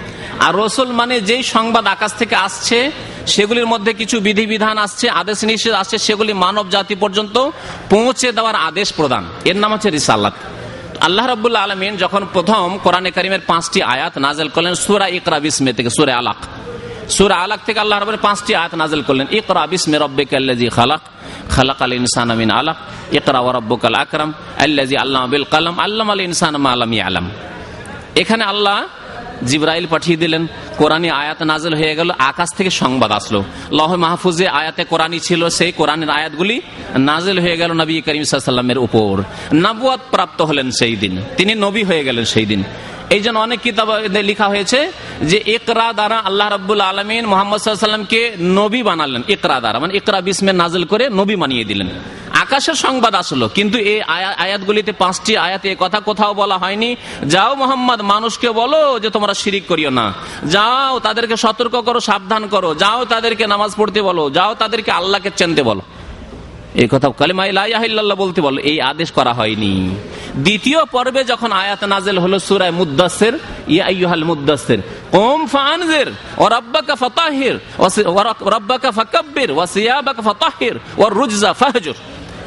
আর রসুল মানে যেই সংবাদ আকাশ থেকে আসছে, সেগুলির মধ্যে কিছু বিধিবিধান আসছে, আদেশ নিষেধ আসছে, সেগুলি মানব জাতি পর্যন্ত পৌঁছে দেওয়ার আদেশ প্রদান। এর নাম হচ্ছে রিসাল্লাত আল্লাহ রবুল্লা আলমিন যখন প্রথম কোরআনে করিমের পাঁচটি আয়াত নাজেল করলেন, সুরা ইকরা বিসমে থেকে, সুরে আলাক। সুরা আলাক থেকে আল্লাহ রবের পাঁচটি আয়াত নাজেল করলেন, ইকরা বিসমে রব্বে কাল্লাজি খালাক খালাক আল ইনসান আমিন আলাক, ইকরা ও রব্বকাল আকরাম আল্লাজি আল্লাহ বিল কালাম আল্লাম আল ইনসান আলামি আলাম এখানে আল্লাহ জিব্রাইল পাঠিয়ে দিলেন, কোরআনী আয়াত নাজল হয়ে গেল, আকাশ থেকে সংবাদ আসলো। লহ মাহফুজে আয়াতে কোরআনী ছিল, সেই কোরআনের আয়াতগুলি নাজেল হয়ে গেল নবী করিম সাল্লামের উপর। নাবুয়াত প্রাপ্ত হলেন সেই দিন, তিনি নবী হয়ে গেলেন সেই দিন। এই জন্য অনেক কিতাব লেখা হয়েছে যে ইকরা দ্বারা আল্লাহ রব্বুল আলমিন মোহাম্মদ সাল্লামকে নবী বানালেন, ইকরা দ্বারা মানে ইকরা বিসমে নাজল করে নবী বানিয়ে দিলেন। আকাশের সংবাদ আসলো, কিন্তু এই আয়াতগুলিতে পাঁচটি আয়াতে কথা কোথাও বলা হয়নি। যাও মোহাম্মদ, মানুষকে বলো যে তোমরা শিরিক করিও না। যাও তাদেরকে সতর্ক করো, সাবধান করো। যাও তাদেরকে নামাজ পড়তে বলো। যাও তাদেরকে আল্লাহকে চেনতে বলো। এই কথা কালিমাইল্লাহ বলতে বলো, এই আদেশ করা হয়নি। দ্বিতীয় পর্বে যখন আয়াত নাজেল হলো সুরায় মুদাসের ইয়াল মুদাসের ওম ফানজির ও রব্বাকা ফতাহির ও রব্বাকা ফাকাব্বির ও সিয়াবাকা ফতাহির ও রুজজা ফাহজুর।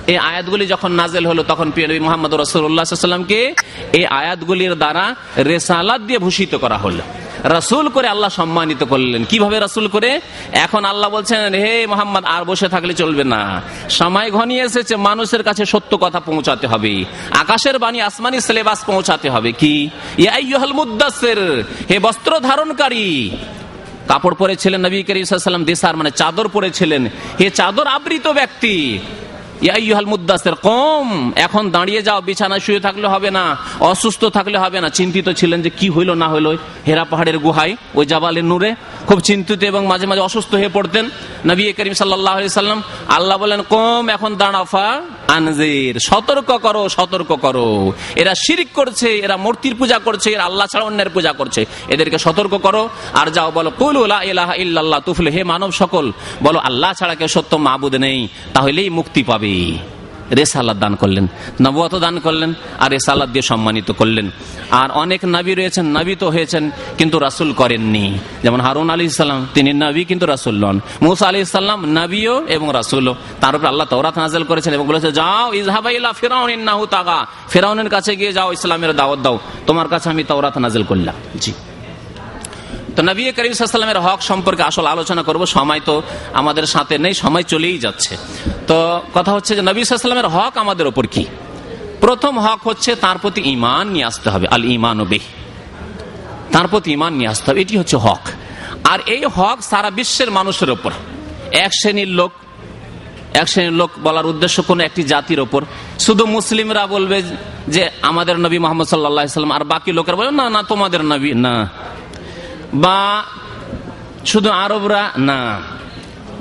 এই আয়াতগুলি যখন নাজেল হলো, তখন পিয়নবী মোহাম্মদ রসুল্লাহামকে এই আয়াতগুলির দ্বারা রেসালাত দিয়ে ভূষিত করা হলো। রাসুল করে আল্লাহ সম্মানিত করলেন। কীভাবে রাসুল করে? এখন আল্লাহ বলছেন, হে মোহাম্মদ, আর বসে থাকলে চলবে না। সময় ঘনিয়ে এসেছে, মানুষের কাছে সত্য কথা পৌঁছাতে হবে। আকাশের বাণী আসমানি সিলেবাস পৌঁছাতে হবে। কি? হে বস্ত্র ধারণকারী। কাপড় পরেছিলেন নবী করিম দেশার মানে চাদর পরেছিলেন। হে চাদর আবৃত ব্যক্তি কম এখন দাঁড়িয়ে যাও, বিছানায় শুয়ে থাকলে হবে না, অসুস্থ থাকলে হবে না। চিন্তিত ছিলেন যে কি হইল, না হইল হেরা পাহাড়ের গুহায়, ওই জাবালের নূরে। খুব চিন্তিত এবং মাঝে মাঝে অসুস্থ হয়ে পড়তেন। নবী করিম সাল্লাম আল্লাহ বলেন কম এখন দাঁড়াফা আনজির, সতর্ক করো সতর্ক করো। এরা শিরিক করছে, এরা মূর্তির পূজা করছে, এরা আল্লাহ ছাড়া অন্যের পূজা করছে। এদেরকে সতর্ক করো। আর যাও বলো কুলুল্লাহ ইল্লাল্লাহ, তুফলে, হে মানব সকল, বলো, আল্লাহ ছাড়া কেউ সত্য মাহবুদ নেই, তাহলেই মুক্তি পাবে। রেসালাদ দান করলেন নবুয়াত দান করলেন, আর রেসালাদ দিয়ে সম্মানিত করলেন। আর অনেক নাবি রয়েছেন, নাবি তো হয়েছেন, কিন্তু রাসুল করেননি। যেমন হারুন আলী ইসলাম তিনি নবী কিন্তু রাসুল নন। মুসা আলী ইসলাম নবীও এবং রাসুলও। তার উপর আল্লাহ তৌরাত নাজেল করেছেন এবং বলেছে, যাও ইজহাবাইলা ফেরাউন নাহু তাগা। ফেরাউনের কাছে গিয়ে যাও, ইসলামের দাওয়াত দাও। তোমার কাছে আমি তৌরাত নাজেল করলাম। জি। তো নবী করিম সাল্লামের হক সম্পর্কে আসল আলোচনা করব। সময় তো আমাদের সাথে নেই, সময় চলেই যাচ্ছে। তো কথা হচ্ছে যে নবী সাল্লামের হক আমাদের ওপর কি? প্রথম হক হচ্ছে তার প্রতি ইমান নিয়ে আসতে হবে। আল ইমান বেহ। তার প্রতি ইমান নিয়ে আসতে হবে। এটি হচ্ছে হক। আর এই হক সারা বিশ্বের মানুষের ওপর। এক শ্রেণির লোক, এক শ্রেণির লোক বলার উদ্দেশ্য কোন একটি জাতির ওপর। শুধু মুসলিমরা বলবে যে আমাদের নবী মোহাম্মদ সাল্লাম আর বাকি লোকের বলবে, না না, তোমাদের নবী, না। বা শুধু আরবরা? না।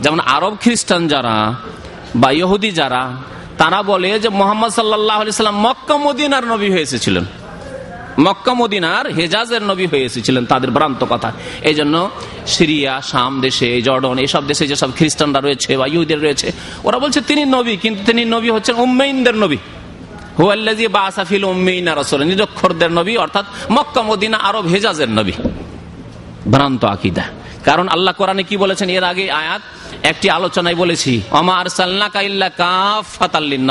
যেমন আরব খ্রিস্টান যারা বা ইহুদি যারা, তারা বলে যে মোহাম্মদ সাল্লাহ সাল্লাম মক্কা, মদিনার নবী হয়ে এসেছিলেন। মক্কা, মদিনার হেজাজের নবী হয়ে এসেছিলেন তাদের ভ্রান্ত কথা। এই জন্য সিরিয়া, শাম দেশে, জর্ডন, এসব দেশে যেসব খ্রিস্টানরা রয়েছে বা ইহুদের রয়েছে, ওরা বলছে তিনি নবী, কিন্তু তিনি নবী হচ্ছেন উম্মেইনদের নবী। হুয়াল্লাজি বা আসাফিল উম্মেইনা রসল নিরক্ষরদের নবী, অর্থাৎ মক্কা, মদিনা, আরব, হেজাজের নবী। ভ্রান্ত আকিদা। কারণ আল্লাহ কোরআনে কি বলেছেন? এর আগে আয়াত, একটি আলোচনায় বলেছি অমার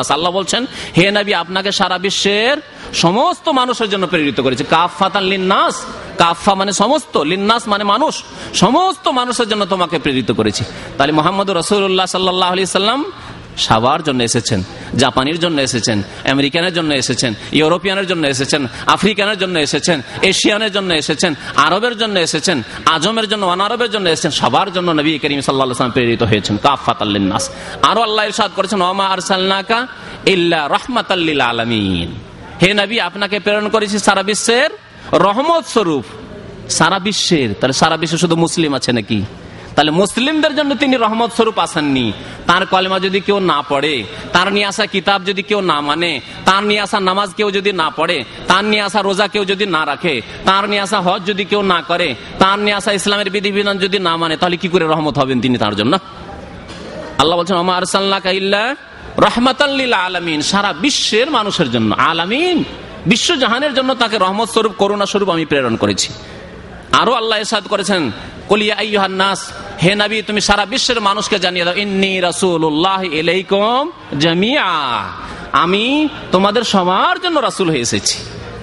আল্লাহ বলছেন, হে নবী, আপনাকে সারা বিশ্বের সমস্ত মানুষের জন্য প্রেরিত করেছে। কাফ ফাতাল্লিনাস কাফা মানে সমস্ত, লিন্নাস মানে মানুষ। সমস্ত মানুষের জন্য তোমাকে প্রেরিত করেছি। তাহলে মোহাম্মদ রসুল্লাহ সাল্লাহ আলি সাল্লাম সবার জন্য এসেছেন, জাপানির জন্য এসেছেন, আমেরিকানের জন্য এসেছেন, ইউরোপিয়ানের জন্য এসেছেন, আফ্রিকানের জন্য এসেছেন, এশিয়ানের জন্য এসেছেন, আরবের জন্য এসেছেন, আজমের জন্য অনারবের জন্য এসেছেন, সবার জন্য নবী করিম সাল্লাহাম প্রেরিত হয়েছেন কাফাত আল্লিনাস আরও আল্লাহ ইরশাদ করেছেন, ওমা আরসালনাকা ইল্লা রহমাত আলমিন। হে নবী, আপনাকে প্রেরণ করেছি সারা বিশ্বের রহমত স্বরূপ। সারা বিশ্বের, তাহলে সারা বিশ্বে শুধু মুসলিম আছে নাকি? তাহলে মুসলিমদের জন্য তিনি রহমত স্বরূপ আসেননি। তার কলেমা যদি কেউ না পড়ে, তার নিয়ে আসা কিতাব যদি কেউ না মানে তার নিয়ে আসা নামাজ কেউ যদি না পড়ে, তার নিয়ে আসা রোজা কেউ যদি না রাখে, তার নিয়ে আসা হজ যদি কেউ না করে, তার নিয়ে আসা ইসলামের বিধিবিধান যদি না মানে তাহলে কি করে রহমত হবেন তিনি তার জন্য? আল্লাহ বলছেন আমার আরসাল্লাহ ইল্লা আলামিন। সারা বিশ্বের মানুষের জন্য, আলামিন বিশ্বজাহানের জন্য তাকে রহমত স্বরূপ, করুণা স্বরূপ আমি প্রেরণ করেছি। আরও আল্লাহ এসাদ করেছেন কলিয়া আইহান্নাস হে নবী, তুমি সারা বিশ্বের মানুষকে জানিয়ে দাও, ইন্নি রাসুল্লাহ এলাইকুম জামিয়া আমি তোমাদের সবার জন্য রাসুল হয়ে এসেছি।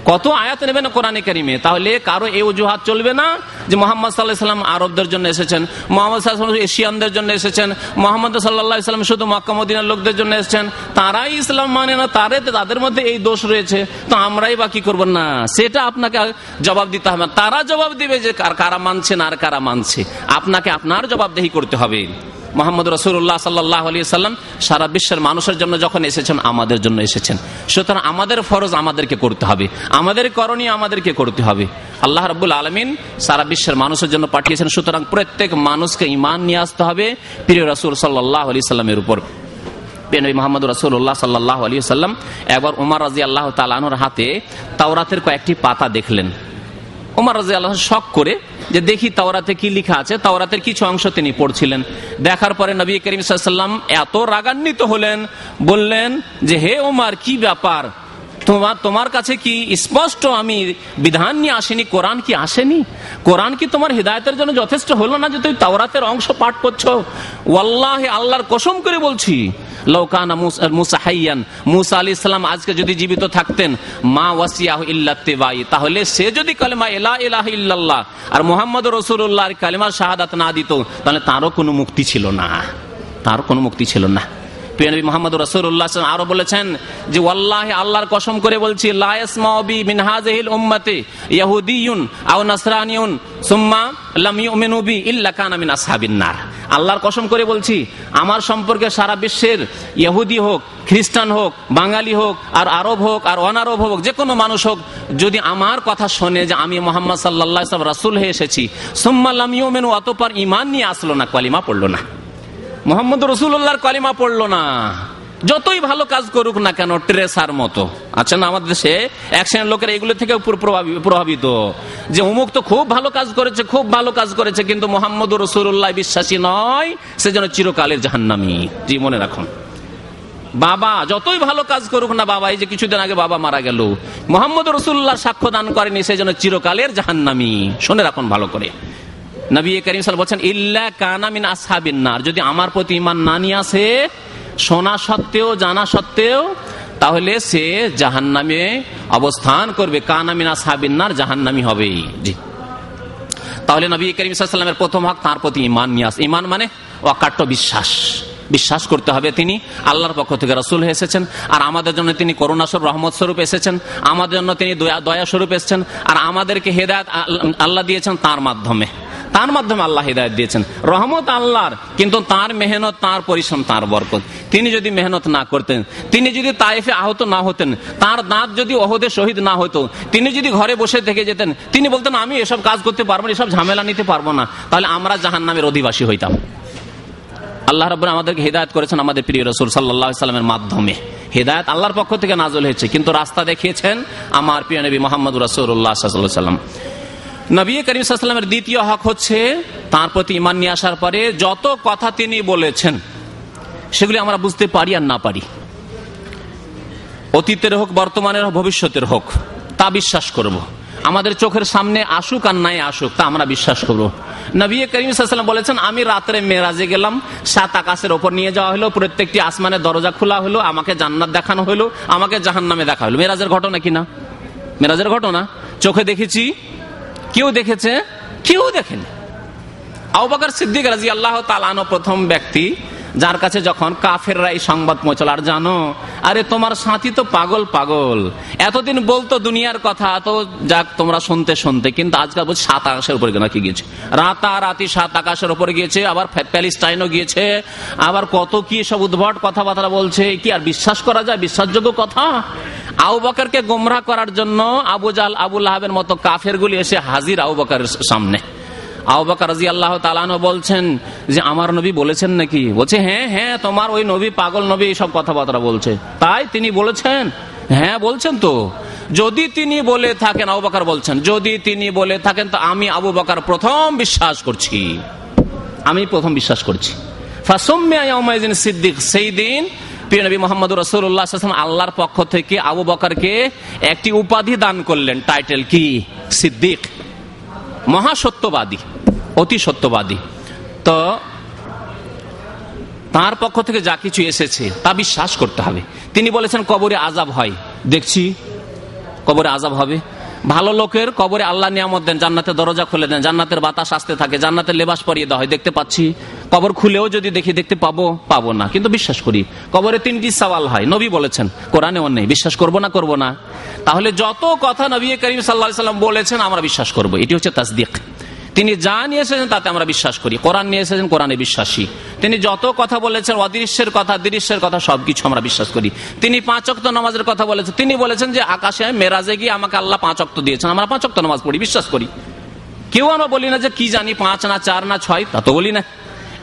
কত আয়াত নেবেন কোরআনে কারিমে? তাহলে কারও এই অজুহাত চলবে না যে মোহাম্মদ সাল্লাহ সাল্লাম আরবদের জন্য এসেছেন, মোহাম্মদ এশিয়ানদের জন্য এসেছেন, মোহাম্মদ সাল্লাহ সাল্লাম শুধু মক্কামদিনার লোকদের জন্য এসেছেন, তারাই ইসলাম মানে না, তারে তাদের মধ্যে এই দোষ রয়েছে। তো আমরাই বা কি করব না? সেটা আপনাকে জবাব দিতে হবে তারা জবাব দিবে যে কারা মানছে না আর কারা মানছে। আপনাকে আপনার জবাবদেহি করতে হবে। মোহাম্মদ রসুল্লাহ সাল্লাহ আলী সাল্লাম সারা বিশ্বের মানুষের জন্য যখন এসেছেন, আমাদের জন্য এসেছেন। সুতরাং আমাদের ফরজ আমাদেরকে করতে হবে। আমাদের করণীয় আমাদেরকে করতে হবে। আল্লাহ রব্বুল আলমিন সারা বিশ্বের মানুষের জন্য পাঠিয়েছেন। সুতরাং প্রত্যেক মানুষকে ইমান নিয়ে আসতে হবে প্রিয় রসুল সাল্লাহ আলি সাল্লামের উপর। একবার উমার রাজি আল্লাহ তালানোর হাতে তাওরাতের কয়েকটি পাতা দেখলেন। উমার রাজি আল্লাহ শখ করে যে দেখি তাওরাতে কি লিখা আছে, তাওরাতের কিছু অংশ তিনি পড়ছিলেন। দেখার পরে নবী করিম সাল্লাম এত রাগান্বিত হলেন, বললেন যে, হে উমার কি ব্যাপার? তোমার তোমার কাছে কি স্পষ্ট আমি বিধান নিয়ে আসেনি? কোরআন কি আসেনি? কোরআন কি তোমার হৃদায়তের জন্য যথেষ্ট হলো না যে তুমি তাওরাতের অংশ পাঠ করছ? ওয়াল্লাহ, আল্লাহর কসম করে বলছি লৌকানা মুসা হাইয়ান। মুসা আলি ইসলাম আজকে যদি জীবিত থাকতেন, মা ওয়াসিয়াহ ইল্লাত্তেবাই তাহলে সে যদি কালেমা এলা এলাহ ইল্লাল্লাহ আর মোহাম্মদ রসুল্লাহ কালেমা শাহাদাত না দিত, তাহলে তারও কোনো মুক্তি ছিল না। তার কোনো মুক্তি ছিল না। প্রিয়নবী মোহাম্মদ রসুল্লাহ আরও বলেছেন যে, ওয়াল্লাহ আল্লাহর কসম করে বলছি লায়াসমাবি মিনহাজহিল উম্মতে ইয়াহুদিয়ুন আও নাসরানিয়ুন, সুম্মা লাম ইউমিনু বি ইল্লা কানা মিন আসহাবিন নার। আল্লাহর কসম করে বলছি, আমার সম্পর্কে সারা বিশ্বের ইহুদি হোক, খ্রিস্টান হোক, বাঙালি হোক, আর আরব হোক, আর অনারব হোক, যে কোনো মানুষ হোক, যদি আমার কথা শোনে যে আমি মোহাম্মদ সব রাসুল হয়ে এসেছি সোম্মালামিও মেনু ইউমিনু, অতপর ইমান নিয়ে আসলো না, কালিমা পড়ল না। মোহাম্মদ রসুল্লাহর কালিমা পড়ল না। যতই ভালো কাজ করুক না কেন ট্রেসার মতো। আচ্ছা না, আমাদের দেশে এক শ্রেণির লোকের এগুলো থেকে প্রভাবিত। যে অমুক তো খুব ভালো কাজ করেছে, খুব ভালো কাজ করেছে, কিন্তু মোহাম্মদ রসুল্লাহ বিশ্বাসী নয়, সে যেন চিরকালের জাহান্নামি। জি, মনে রাখুন। বাবা, যতই ভালো কাজ করুক না বাবা, এই যে কিছুদিন আগে বাবা মারা গেল মোহাম্মদ রসুল্লাহ সাক্ষ্য দান করেনি, সে যেন চিরকালের জাহান্নামি। শুনে রাখুন ভালো করে। নবী করিম সাল বলছেন, ইল্লা কানামিন আসহাবিন নার। যদি আমার প্রতি ইমান না নিয়ে আসে শোনা সত্ত্বেও, জানা সত্ত্বেও, তাহলে সে জাহান নামে অবস্থান করবে। কানামিনা সাবিনার নার জাহান নামি হবে জি। তাহলে নবী করিম প্রথম হক, তার প্রতি ইমান নিয়ে আস। ইমান মানে অকাট্য বিশ্বাস। বিশ্বাস করতে হবে তিনি। আল্লাহর পক্ষ থেকে রসুল এসেছেন। আর আমাদের জন্য তিনি করুণা স্বরূপ রহমত স্বরূপ এসেছেন। আমাদের জন্য তিনি দয়া স্বরূপ এসেছেন। আর আমাদেরকে হেদায়ত আল্লাহ দিয়েছেন তার মাধ্যমে। তার মাধ্যমে আল্লাহ হৃদায়ত দিয়েছেন। রহমত আল্লাহর, কিন্তু তার মেহনত, তার পরিশ্রম, তার বরকত। তিনি যদি মেহনত না করতেন, তিনি যদি তাইফে আহত না হতেন, তার দাঁত যদি অহদে শহীদ না হতো, তিনি যদি ঘরে বসে থেকে যেতেন, তিনি বলতেন, আমি এসব কাজ করতে পারব না, এসব ঝামেলা নিতে পারব না। তাহলে আমরা জাহান নামের অধিবাসী হইতাম। আল্লাহ রব আমাদেরকে হৃদায়ত করেছেন আমাদের প্রিয় রসুল সাল্লাহ সাল্লামের মাধ্যমে। হেদায়ত আল্লাহর পক্ষ থেকে নাজল হয়েছে, কিন্তু রাস্তা দেখিয়েছেন আমার প্রিয় নবী মোহাম্মদ রসুল্লাহ সাল্লাম। নবী করিম দ্বিতীয় হক হচ্ছে তার প্রতি ইমান নিয়ে আসার পরে যত কথা তিনি বলেছেন, সেগুলি আমরা বুঝতে পারি আর না পারি। অতীতের হোক, বর্তমানের হোক, ভবিষ্যতের হোক, তা বিশ্বাস করব। আমাদের চোখের সামনে আসুক আর নাই আসুক, তা আমরা বিশ্বাস করব। নবী করিম সাল্লাম বলেছেন, আমি রাত্রে মেরাজে গেলাম, সাত আকাশের ওপর নিয়ে যাওয়া হলো, প্রত্যেকটি আসমানের দরজা খোলা হলো, আমাকে জান্নাত দেখানো হলো, আমাকে জাহান নামে দেখা হলো। মেরাজের ঘটনা কিনা মেরাজের ঘটনা? চোখে দেখেছি কেউ দেখেছে? কেউ দেখেনি। আউবাকার সিদ্দিক রাজি আল্লাহ তালানো প্রথম ব্যক্তি, যার কাছে যখন কাফেররা এই সংবাদ পৌঁছল, আর জানো, আরে তোমার সাথী তো পাগল পাগল। এতদিন বলতো দুনিয়ার কথা, তো যাক তোমরা শুনতে শুনতে, কিন্তু আজকাল বলছি সাত আকাশের উপরে নাকি গিয়েছে। রাতারাতি সাত আকাশের উপরে গিয়েছে, আবার প্যালিস্টাইনও গিয়েছে, আবার কত কি সব উদ্ভট কথাবার্তা বলছে, কি আর বিশ্বাস করা যায়? বিশ্বাসযোগ্য কথা? আবু বকরকে গোমরা করার জন্য আবু জাল আবুল আহাবের মতো কাফের গুলি এসে হাজির আবু বকরের সামনে। আবাকা রাজি আল্লাহ তালানো বলছেন যে, আমার নবী বলেছেন নাকি? বলছে হ্যাঁ হ্যাঁ তোমার ওই নবী পাগল নবী এইসব কথাবার্তা বলছে। তাই তিনি বলেছেন? হ্যাঁ বলছেন তো। যদি তিনি বলে থাকেন, আবু বাকার বলছেন, যদি তিনি বলে থাকেন, তো আমি আবু বাকার প্রথম বিশ্বাস করছি। আমি প্রথম বিশ্বাস করছি। সিদ্দিক, সেই দিন প্রিয় নবী মোহাম্মদ রসুল্লাহ আল্লাহর পক্ষ থেকে আবু বকরকে একটি উপাধি দান করলেন। টাইটেল কি? সিদ্দিক। মহাসত্যবাদী অতি সত্যবাদী। তো তার পক্ষ থেকে যা কিছু এসেছে, তা বিশ্বাস করতে হবে। তিনি বলেছেন, কবরে আজাব হয়। দেখছি, কবরে আজাব হবে। ভালো লোকের কবরে আল্লাহ নিয়ামত দেন, জান্নাতের দরজা খুলে দেন, জান্নাতের বাতাস আসতে থাকে, জান্নাতের লেবাস পরিয়ে দেওয়া হয়, দেখতে পাচ্ছি। কবর খুলেও যদি দেখি, দেখতে পাবো পাবো না, কিন্তু বিশ্বাস করি, কবরে তিনটি সওয়াল হয়, নবী বলেছেন কোরআনে নেই, বিশ্বাস করব না করব না। তাহলে যত কথা নবী করিম সাল্লা সাল্লাম বলেছেন, আমরা বিশ্বাস করব, এটি হচ্ছে তাসদিক। তিনি যা নিয়ে এসেছেন তাতে আমরা বিশ্বাস করি। কোরআন নিয়ে এসেছেন, কোরআনে বিশ্বাসী। তিনি যত কথা বলেছেন, অদৃশ্যের কথা, দৃশ্যের কথা, সবকিছু আমরা বিশ্বাস করি। তিনি পাঁচ অক্ত নামাজের কথা বলেছেন। তিনি বলেছেন যে, আকাশে মেরাজে গিয়ে আমাকে আল্লাহ পাঁচ অক্ত দিয়েছেন। আমরা পাঁচ অক্ত নামাজ পড়ি, বিশ্বাস করি। কেউ আমরা বলি না যে, কি জানি পাঁচ না চার না ছয়, তা তো বলি না।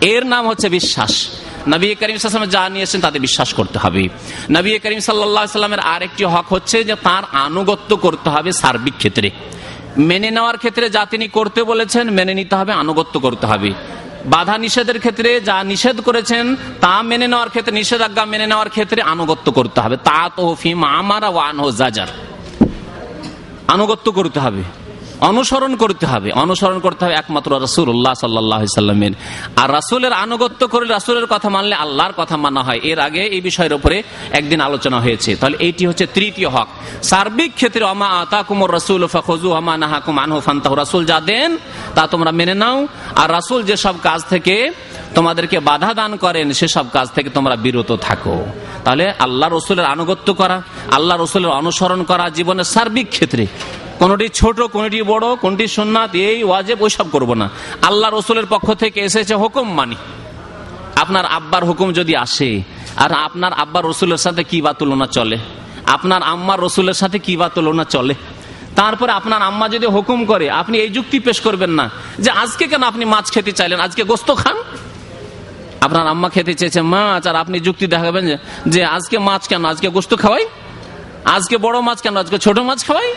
এর নাম হচ্ছে বিশ্বাস। নবী করিম সাল্লাম যা নিয়েছেন তাতে বিশ্বাস করতে হবে। নবী করিম সাল্লাহ সাল্লামের আরেকটি হক হচ্ছে যে, তার আনুগত্য করতে হবে সার্বিক ক্ষেত্রে। মেনে নেওয়ার ক্ষেত্রে যা তিনি করতে বলেছেন, মেনে নিতে হবে, আনুগত্য করতে হবে। বাধা নিষেধের ক্ষেত্রে যা নিষেধ করেছেন, তা মেনে নেওয়ার ক্ষেত্রে, নিষেধাজ্ঞা মেনে নেওয়ার ক্ষেত্রে আনুগত্য করতে হবে। তা তো ফিম আমার ওয়ান হো জাজার। আনুগত্য করতে হবে। অনুসরণ করতে হবে। অনুসরণ করতে হবে একমাত্র রাসুল্লাহ সাল্লাহ সাল্লামের। আর রাসুলের আনুগত্য করে রাসুলের কথা মানলে আল্লাহর কথা মানা হয়। এর আগে এই বিষয়ের উপরে একদিন আলোচনা হয়েছে। তাহলে এইটি হচ্ছে তৃতীয় হক। সার্বিক ক্ষেত্রে অমা আতা কুমর রসুল ফখজু আমা নাহাকুম আনহু ফান্তাহ। রাসুল যা দেন, তা তোমরা মেনে নাও। আর রাসুল যেসব কাজ থেকে তোমাদেরকে বাধা দান করেন, সেসব কাজ থেকে তোমরা বিরত থাকো। তাহলে আল্লাহ রসুলের আনুগত্য করা, আল্লাহ রসুলের অনুসরণ করা জীবনের সার্বিক ক্ষেত্রে কোনটি ছোট, কোনটি বড়, কোনটি সোননাথ এই ওয়াজেব ওইসব করব না। আল্লাহ রসুলের পক্ষ থেকে এসেছে হুকুম মানি। আপনার আব্বার হুকুম যদি আসে, আর আপনার আব্বার রসুলের সাথে কি বা তুলনা চলে? আপনার আম্মার রসুলের সাথে কি বা তুলনা চলে? তারপরে আপনার আম্মা যদি হুকুম করে, আপনি এই যুক্তি পেশ করবেন না, যে আজকে কেন আপনি মাছ খেতে চাইলেন? আজকে গোস্ত খান? আপনার আম্মা খেতে চেয়েছে, মাছ, আর আপনি যুক্তি দেখাবেন যে আজকে মাছ কেন? আজকে গোস্ত খাওয়াই? আজকে বড় মাছ কেন? আজকে ছোট মাছ খাওয়াই?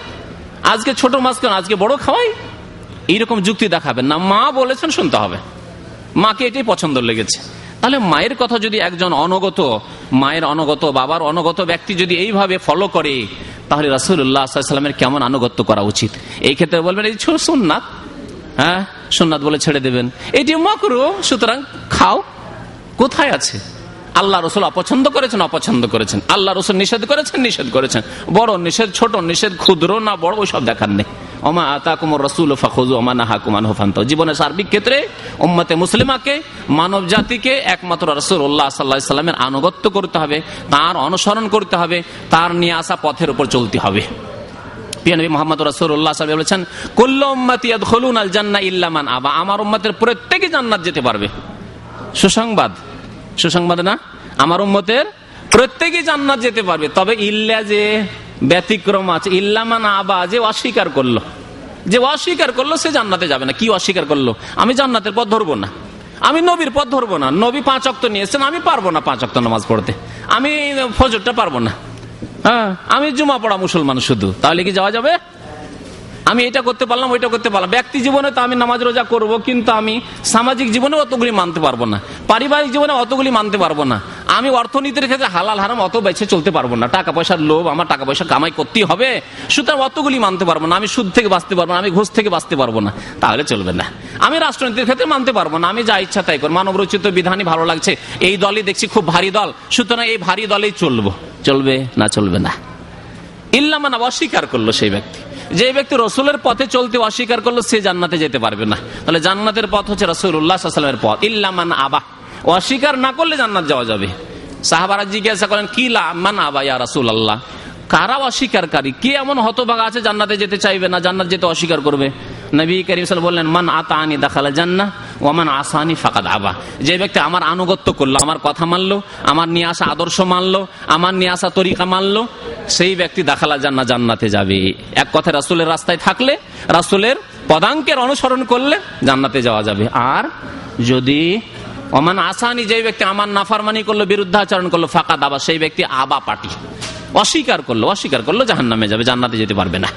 আজকে ছোট মাছ কেন? আজকে বড় খাওয়াই? এইরকম যুক্তি দেখাবেন না। মা বলেছেন শুনতে হবে। মাকে এটাই পছন্দ লেগেছে। তাহলে মায়ের কথা যদি একজন অনগত, মায়ের অনগত, বাবার অনগত ব্যক্তি যদি এইভাবে ফলো করে, তাহলে রাসুল্লাহামের কেমন আনুগত্য করা উচিত? এই ক্ষেত্রে বলবেন, এই সুন্নাত। হ্যাঁ? সুন্নাত বলে ছেড়ে দেবেন। এটি মকরু, সুতরাং খাও। কোথায় আছে? আল্লাহ রসুল অপছন্দ করেছেন অপছন্দ করেছেন। আল্লাহ রসুল নিষেধ করেছেন নিষেধ করেছেন। বড় নিষেধ, ছোট নিষেধ, ক্ষুদ্র না বড় ওইসব দেখার নেই। ওমা আতা কুমর রসুল ফাখুজু ওমা নাহা কুমান জীবনের সার্বিক ক্ষেত্রে উম্মতে মুসলিমাকে, মানব জাতিকে একমাত্র রসুল উল্লাহ সাল্লাহ সাল্লামের আনুগত্য করতে হবে, তার অনুসরণ করতে হবে, তার নিয়ে আসা পথের উপর চলতে হবে। রসুল্লাহ বলেছেন আল আবা। আমার উম্মতের প্রত্যেকে জান্নাত যেতে পারবে। সুসংবাদ। সুসংবাদ না? আমার উম্মতের প্রত্যেকেই জান্নাত যেতে পারবে, তবে ইল্লা যে ব্যতিক্রম আছে ইল্লামান আবা, যে অস্বীকার করল, যে অস্বীকার করল সে জান্নাতে যাবে না। কি অস্বীকার করল? আমি জান্নাতের পথ ধরবো না। আমি নবীর পথ ধরবো না। নবী পাঁচ অক্ত নিয়েছেন, আমি পারব না পাঁচ অক্ত নামাজ পড়তে। আমি ফজরটা পারব না। হ্যাঁ আমি জুমা পড়া মুসলমান শুধু। তাহলে কি যাওয়া যাবে? আমি এটা করতে পারলাম, ওইটা করতে পারলাম। ব্যক্তি জীবনে তো আমি নামাজ রোজা করব, কিন্তু আমি সামাজিক জীবনে অতগুলি মানতে পারব না। পারিবারিক জীবনে অতগুলি মানতে পারব না। আমি অর্থনীতির ক্ষেত্রে হালাল হারাম অত বেছে চলতে পারব না। টাকা পয়সার লোভ, আমার টাকা পয়সা কামাই করতেই হবে। সুতরাং অতগুলি মানতে পারব না। আমি সুদ থেকে বাঁচতে পারব না, আমি ঘুষ থেকে বাঁচতে পারব না। তাহলে চলবে না। আমি রাষ্ট্রনীতির ক্ষেত্রে মানতে পারব না। আমি যা ইচ্ছা তাই করব। মানব রচিত বিধানই ভালো লাগছে। এই দলই দেখছি খুব ভারী দল। সুতরাং এই ভারী দলেই চলবো। চলবে না চলবে না। ইল্লামানা অস্বীকার করল সেই ব্যক্তি। যে ব্যক্তি রসুলের পথে চলতে অস্বীকার করল, সে জান্নাতে যেতে পারবে না। তাহলে জান্নাতের পথ হচ্ছে রসুল উল্লাহামের পথ। ইল্লামান আবা। অস্বীকার না করলে জান্নাত যাওয়া যাবে। সাহাবারা জিজ্ঞাসা করেন, কি লামান আবা ইয়া রসুল আল্লাহ কারা অস্বীকারী কে এমন হতভাগা আছে জান্নাতে যেতে চাইবে না? জান্নাত যেতে অস্বীকার করবে। নবী করিম বললেন, মান আতা আনি দেখালা জান্না ওমান আসানি ফাঁকা আবা। যে ব্যক্তি আমার আনুগত্য করল, আমার কথা মানলো, আমার নিয়ে আসা আদর্শ মানলো, আমার নিয়ে আসা তরিকা মানলো, সেই ব্যক্তি দেখালা জান্না জান্নাতে যাবে। এক কথায় রাসুলের রাস্তায় থাকলে, রাসুলের পদাঙ্কের অনুসরণ করলে জান্নাতে যাওয়া যাবে। আর যদি অমান আসানি, যে ব্যক্তি আমার নাফারমানি করল, বিরুদ্ধাচরণ করল ফাঁকা দাবা সেই ব্যক্তি আবা পাটি অস্বীকার করল অস্বীকার করল জাহান নামে যাবে, জান্নাতে যেতে পারবে না।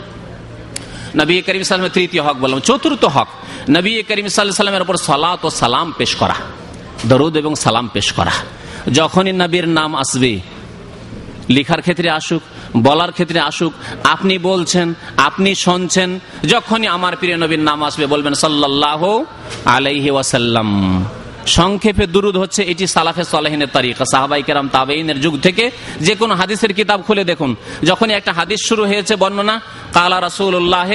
নবী করিম সালামের তৃতীয় হক বললাম। চতুর্থ হক, নবী করিম সাল্লামের উপর সালাত ও সালাম পেশ করা। দরুদ এবং সালাম পেশ করা। যখনই নবীর নাম আসবে, লিখার ক্ষেত্রে আসুক, বলার ক্ষেত্রে আসুক, আপনি বলছেন, আপনি শুনছেন, যখনই আমার প্রিয় নবীর নাম আসবে, বলবেন সাল্লাহ আলাইহি ওয়াসাল্লাম। সংক্ষেপে দুরুদ হচ্ছে, এটি সালাফে সালাহিনের তারিকা সাহাবাই কেরাম তাবেইনের যুগ থেকে যে কোনো হাদিসের কিতাব খুলে দেখুন। যখনই একটা হাদিস শুরু হয়েছে বর্ণনা, কালা রাসুল্লাহ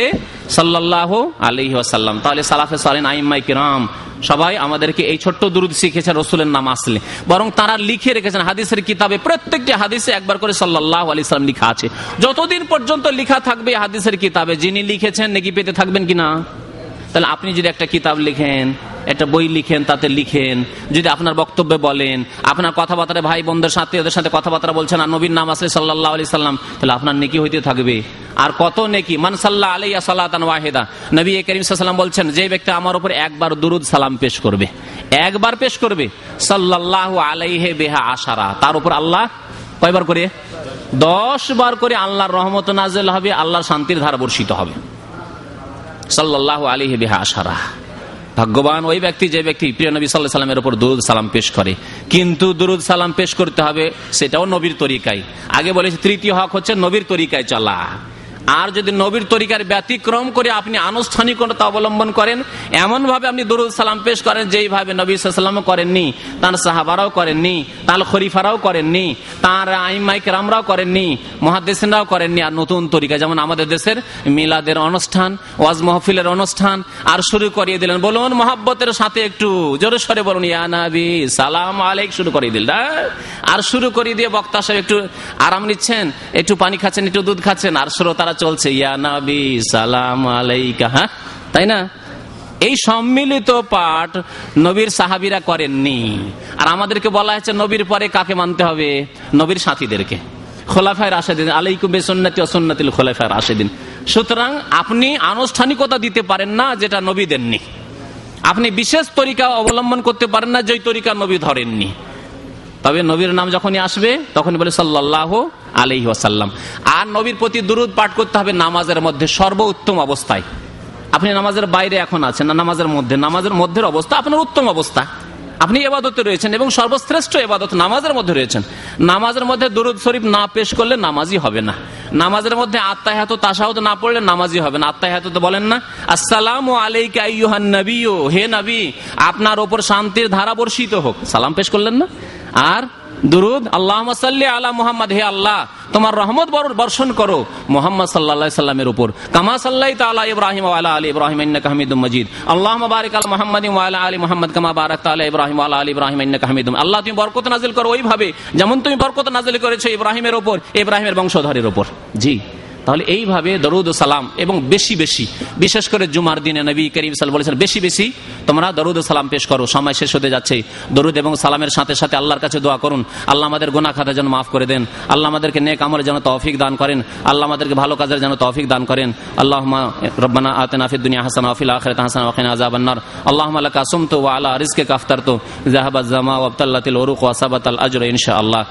সাল্লাহ আলহি আসাল্লাম তাহলে সালাফে সালিন আইম্মাই কিরাম সবাই আমাদেরকে এই ছোট্ট দুরুদ শিখেছেন, রসুলের নাম আসলে। বরং তারা লিখে রেখেছেন, হাদিসের কিতাবে প্রত্যেকটি হাদিসে একবার করে সাল্লাহ আলি সাল্লাম লিখা আছে। যতদিন পর্যন্ত লিখা থাকবে হাদিসের কিতাবে, যিনি লিখেছেন, নাকি পেতে থাকবেন কিনা? তাহলে আপনি যদি একটা কিতাব লিখেন, একটা বই লিখেন, তাতে লিখেন, যদি আপনার বক্তব্যে বলেন, আপনার কথাবার্তা ভাই বোনদের সাথে, ওদের সাথে কথাবার্তা বলছেন, আর নবীর নাম আসলে সাল্লাহ আলি সাল্লাম, তাহলে আপনার নেকি হইতে থাকবে। আর কত নেকি? মানসাল্লাহ আলাইয়া সাল্লাহ ওয়াহেদা। নবী এ করিম সাল্লাম বলছেন, যে ব্যক্তি আমার উপর একবার দুরুদ সালাম পেশ করবে, একবার পেশ করবে সাল্লাহ আলাইহে বেহা আশারা। তার উপর আল্লাহ কয়বার করে? দশ বার করে আল্লাহর রহমত নাজেল হবে, আল্লাহর শান্তির ধারা বর্ষিত হবে। সাল্লাহ আলী বিহা আশারা। ভাগ্যবান ওই ব্যক্তি, যে ব্যক্তি প্রিয় নবী সাল্লাহ সাল্লামের উপর দুরুদ সালাম পেশ করে। কিন্তু দুরুদ সালাম পেশ করতে হবে, সেটাও নবীর তরিকায়। আগে বলেছে, তৃতীয় হক হচ্ছে নবীর তরিকায় চলা। আর যদি নবীর তরিকার ব্যতিক্রম করে আপনি আনুষ্ঠানিকতা অবলম্বন করেন এমন ভাবে আপনি দরুদ সালাম পেশ করেন যেইভাবে নবী সাল্লাম করেননি, তার সাহাবারাও করেননি, তার খরিফারাও করেননি, তার আইমাইক রামরাও করেননি মহাদেসিনরাও করেননি। আর নতুন তরিকা, যেমন আমাদের দেশের মিলাদের অনুষ্ঠান, ওয়াজ মহফিলের অনুষ্ঠান, আর শুরু করিয়ে দিলেন। বলুন, মহাব্বতের সাথে একটু জোরে সরে বলুন, ইয়া নাবি, সালাম আলাইক, শুরু করিয়ে দিল আর শুরু করিয়ে দিয়ে বক্তা সাহেব একটু আরাম নিচ্ছেন, একটু পানি খাচ্ছেন, একটু দুধ খাচ্ছেন, আর শ্রোতারা চলছে সালাম আলাইকা হ্যাঁ? তাই না? এই সম্মিলিত পাঠ নবীর সাহাবিরা করেননি। আর আমাদেরকে বলা হয়েছে, নবীর পরে কাকে মানতে হবে? নবীর সাথীদেরকে। খোলাফায় রাশেদিন, আলাইকুম বেসন্নাতি অসন্নাতিল খোলাফায় রাশেদিন। সুতরাং আপনি আনুষ্ঠানিকতা দিতে পারেন না যেটা নবী দেননি। আপনি বিশেষ তরিকা অবলম্বন করতে পারেন না যে তরিকা নবী ধরেননি। তবে নবীর নাম যখনই আসবে তখন বলে সাল্লাহ আলহি ওয়াসাল্লাম। আর নবীর প্রতি দুরুদ পাঠ করতে হবে নামাজের মধ্যে সর্বোত্তম অবস্থায়। আপনি নামাজের বাইরে এখন আছেন না নামাজের মধ্যে? নামাজের মধ্যের অবস্থা আপনার উত্তম অবস্থা। আপনি এবাদতে রয়েছেন এবং সর্বশ্রেষ্ঠ এবাদত নামাজের মধ্যে রয়েছেন। নামাজের মধ্যে দুরুদ শরীফ না পেশ করলে নামাজই হবে না। নামাজের মধ্যে আত্মাহাত তাসাহত না পড়লে নামাজই হবে না। আত্মাহাত তো বলেন না, আসসালাম আলাইকা আইয়ুহান নবী হে নবী, আপনার ওপর শান্তির ধারা বর্ষিত হোক। সালাম পেশ করলেন না? আর দুরুদ আল্লাহ আলা মোহাম্মদ, হে আল্লাহ, তোমার রহমত বর্ষণ করো মোহাম্মদ সাল্লা সাল্লামের উপর। কামা সাল্লাহ তালা ইব্রাহিম আলা আলী ইব্রাহিম হামিদ মজিদ। আল্লাহ বারিক আল মোহাম্মদ আলী মোহাম্মদ, কামা বারাক তালা ইব্রাহিম আলা আলী ইব্রাহিম হামিদ আল্লাহ, তুমি বরকত নাজিল করো ওইভাবে যেমন তুমি বরকত নাজিল করেছ ইব্রাহিমের ওপর ইব্রাহিমের বংশধরের ওপর জি। তাহলে এইভাবে দরুদ সালাম এবং বেশি বেশি, বিশেষ করে জুমার দিনে নবী করিম সাল বলেছেন বেশি বেশি তোমরা দরুদ সালাম পেশ করো, সময় শেষ হতে যাচ্ছে। দরুদ এবং সালামের সাথে সাথে আল্লাহর কাছে দোয়া করুন। আল্লাহ আমাদের গোনা খাতা যেন মাফ করে দেন। আল্লাহ আমাদেরকে নেক আমলের যেন তৌফিক দান করেন। আল্লাহ আমাদেরকে ভালো কাজের যেন তৌফিক দান করেন। আল্লাহ রব্বানা আতেনা ফিদ দুনিয়া হাসান আফিল আখিরাত হাসান ওয়া কিনা আযাবান্নার আল্লাহুম্মা লাকা সুমতু ওয়া আলা রিজকিকা আফতারতু। যাহাবাজ জামা ওয়া আবতাল্লাতিল উরুক ওয়া সাবাতাল আজর ইনশাআল্লাহ।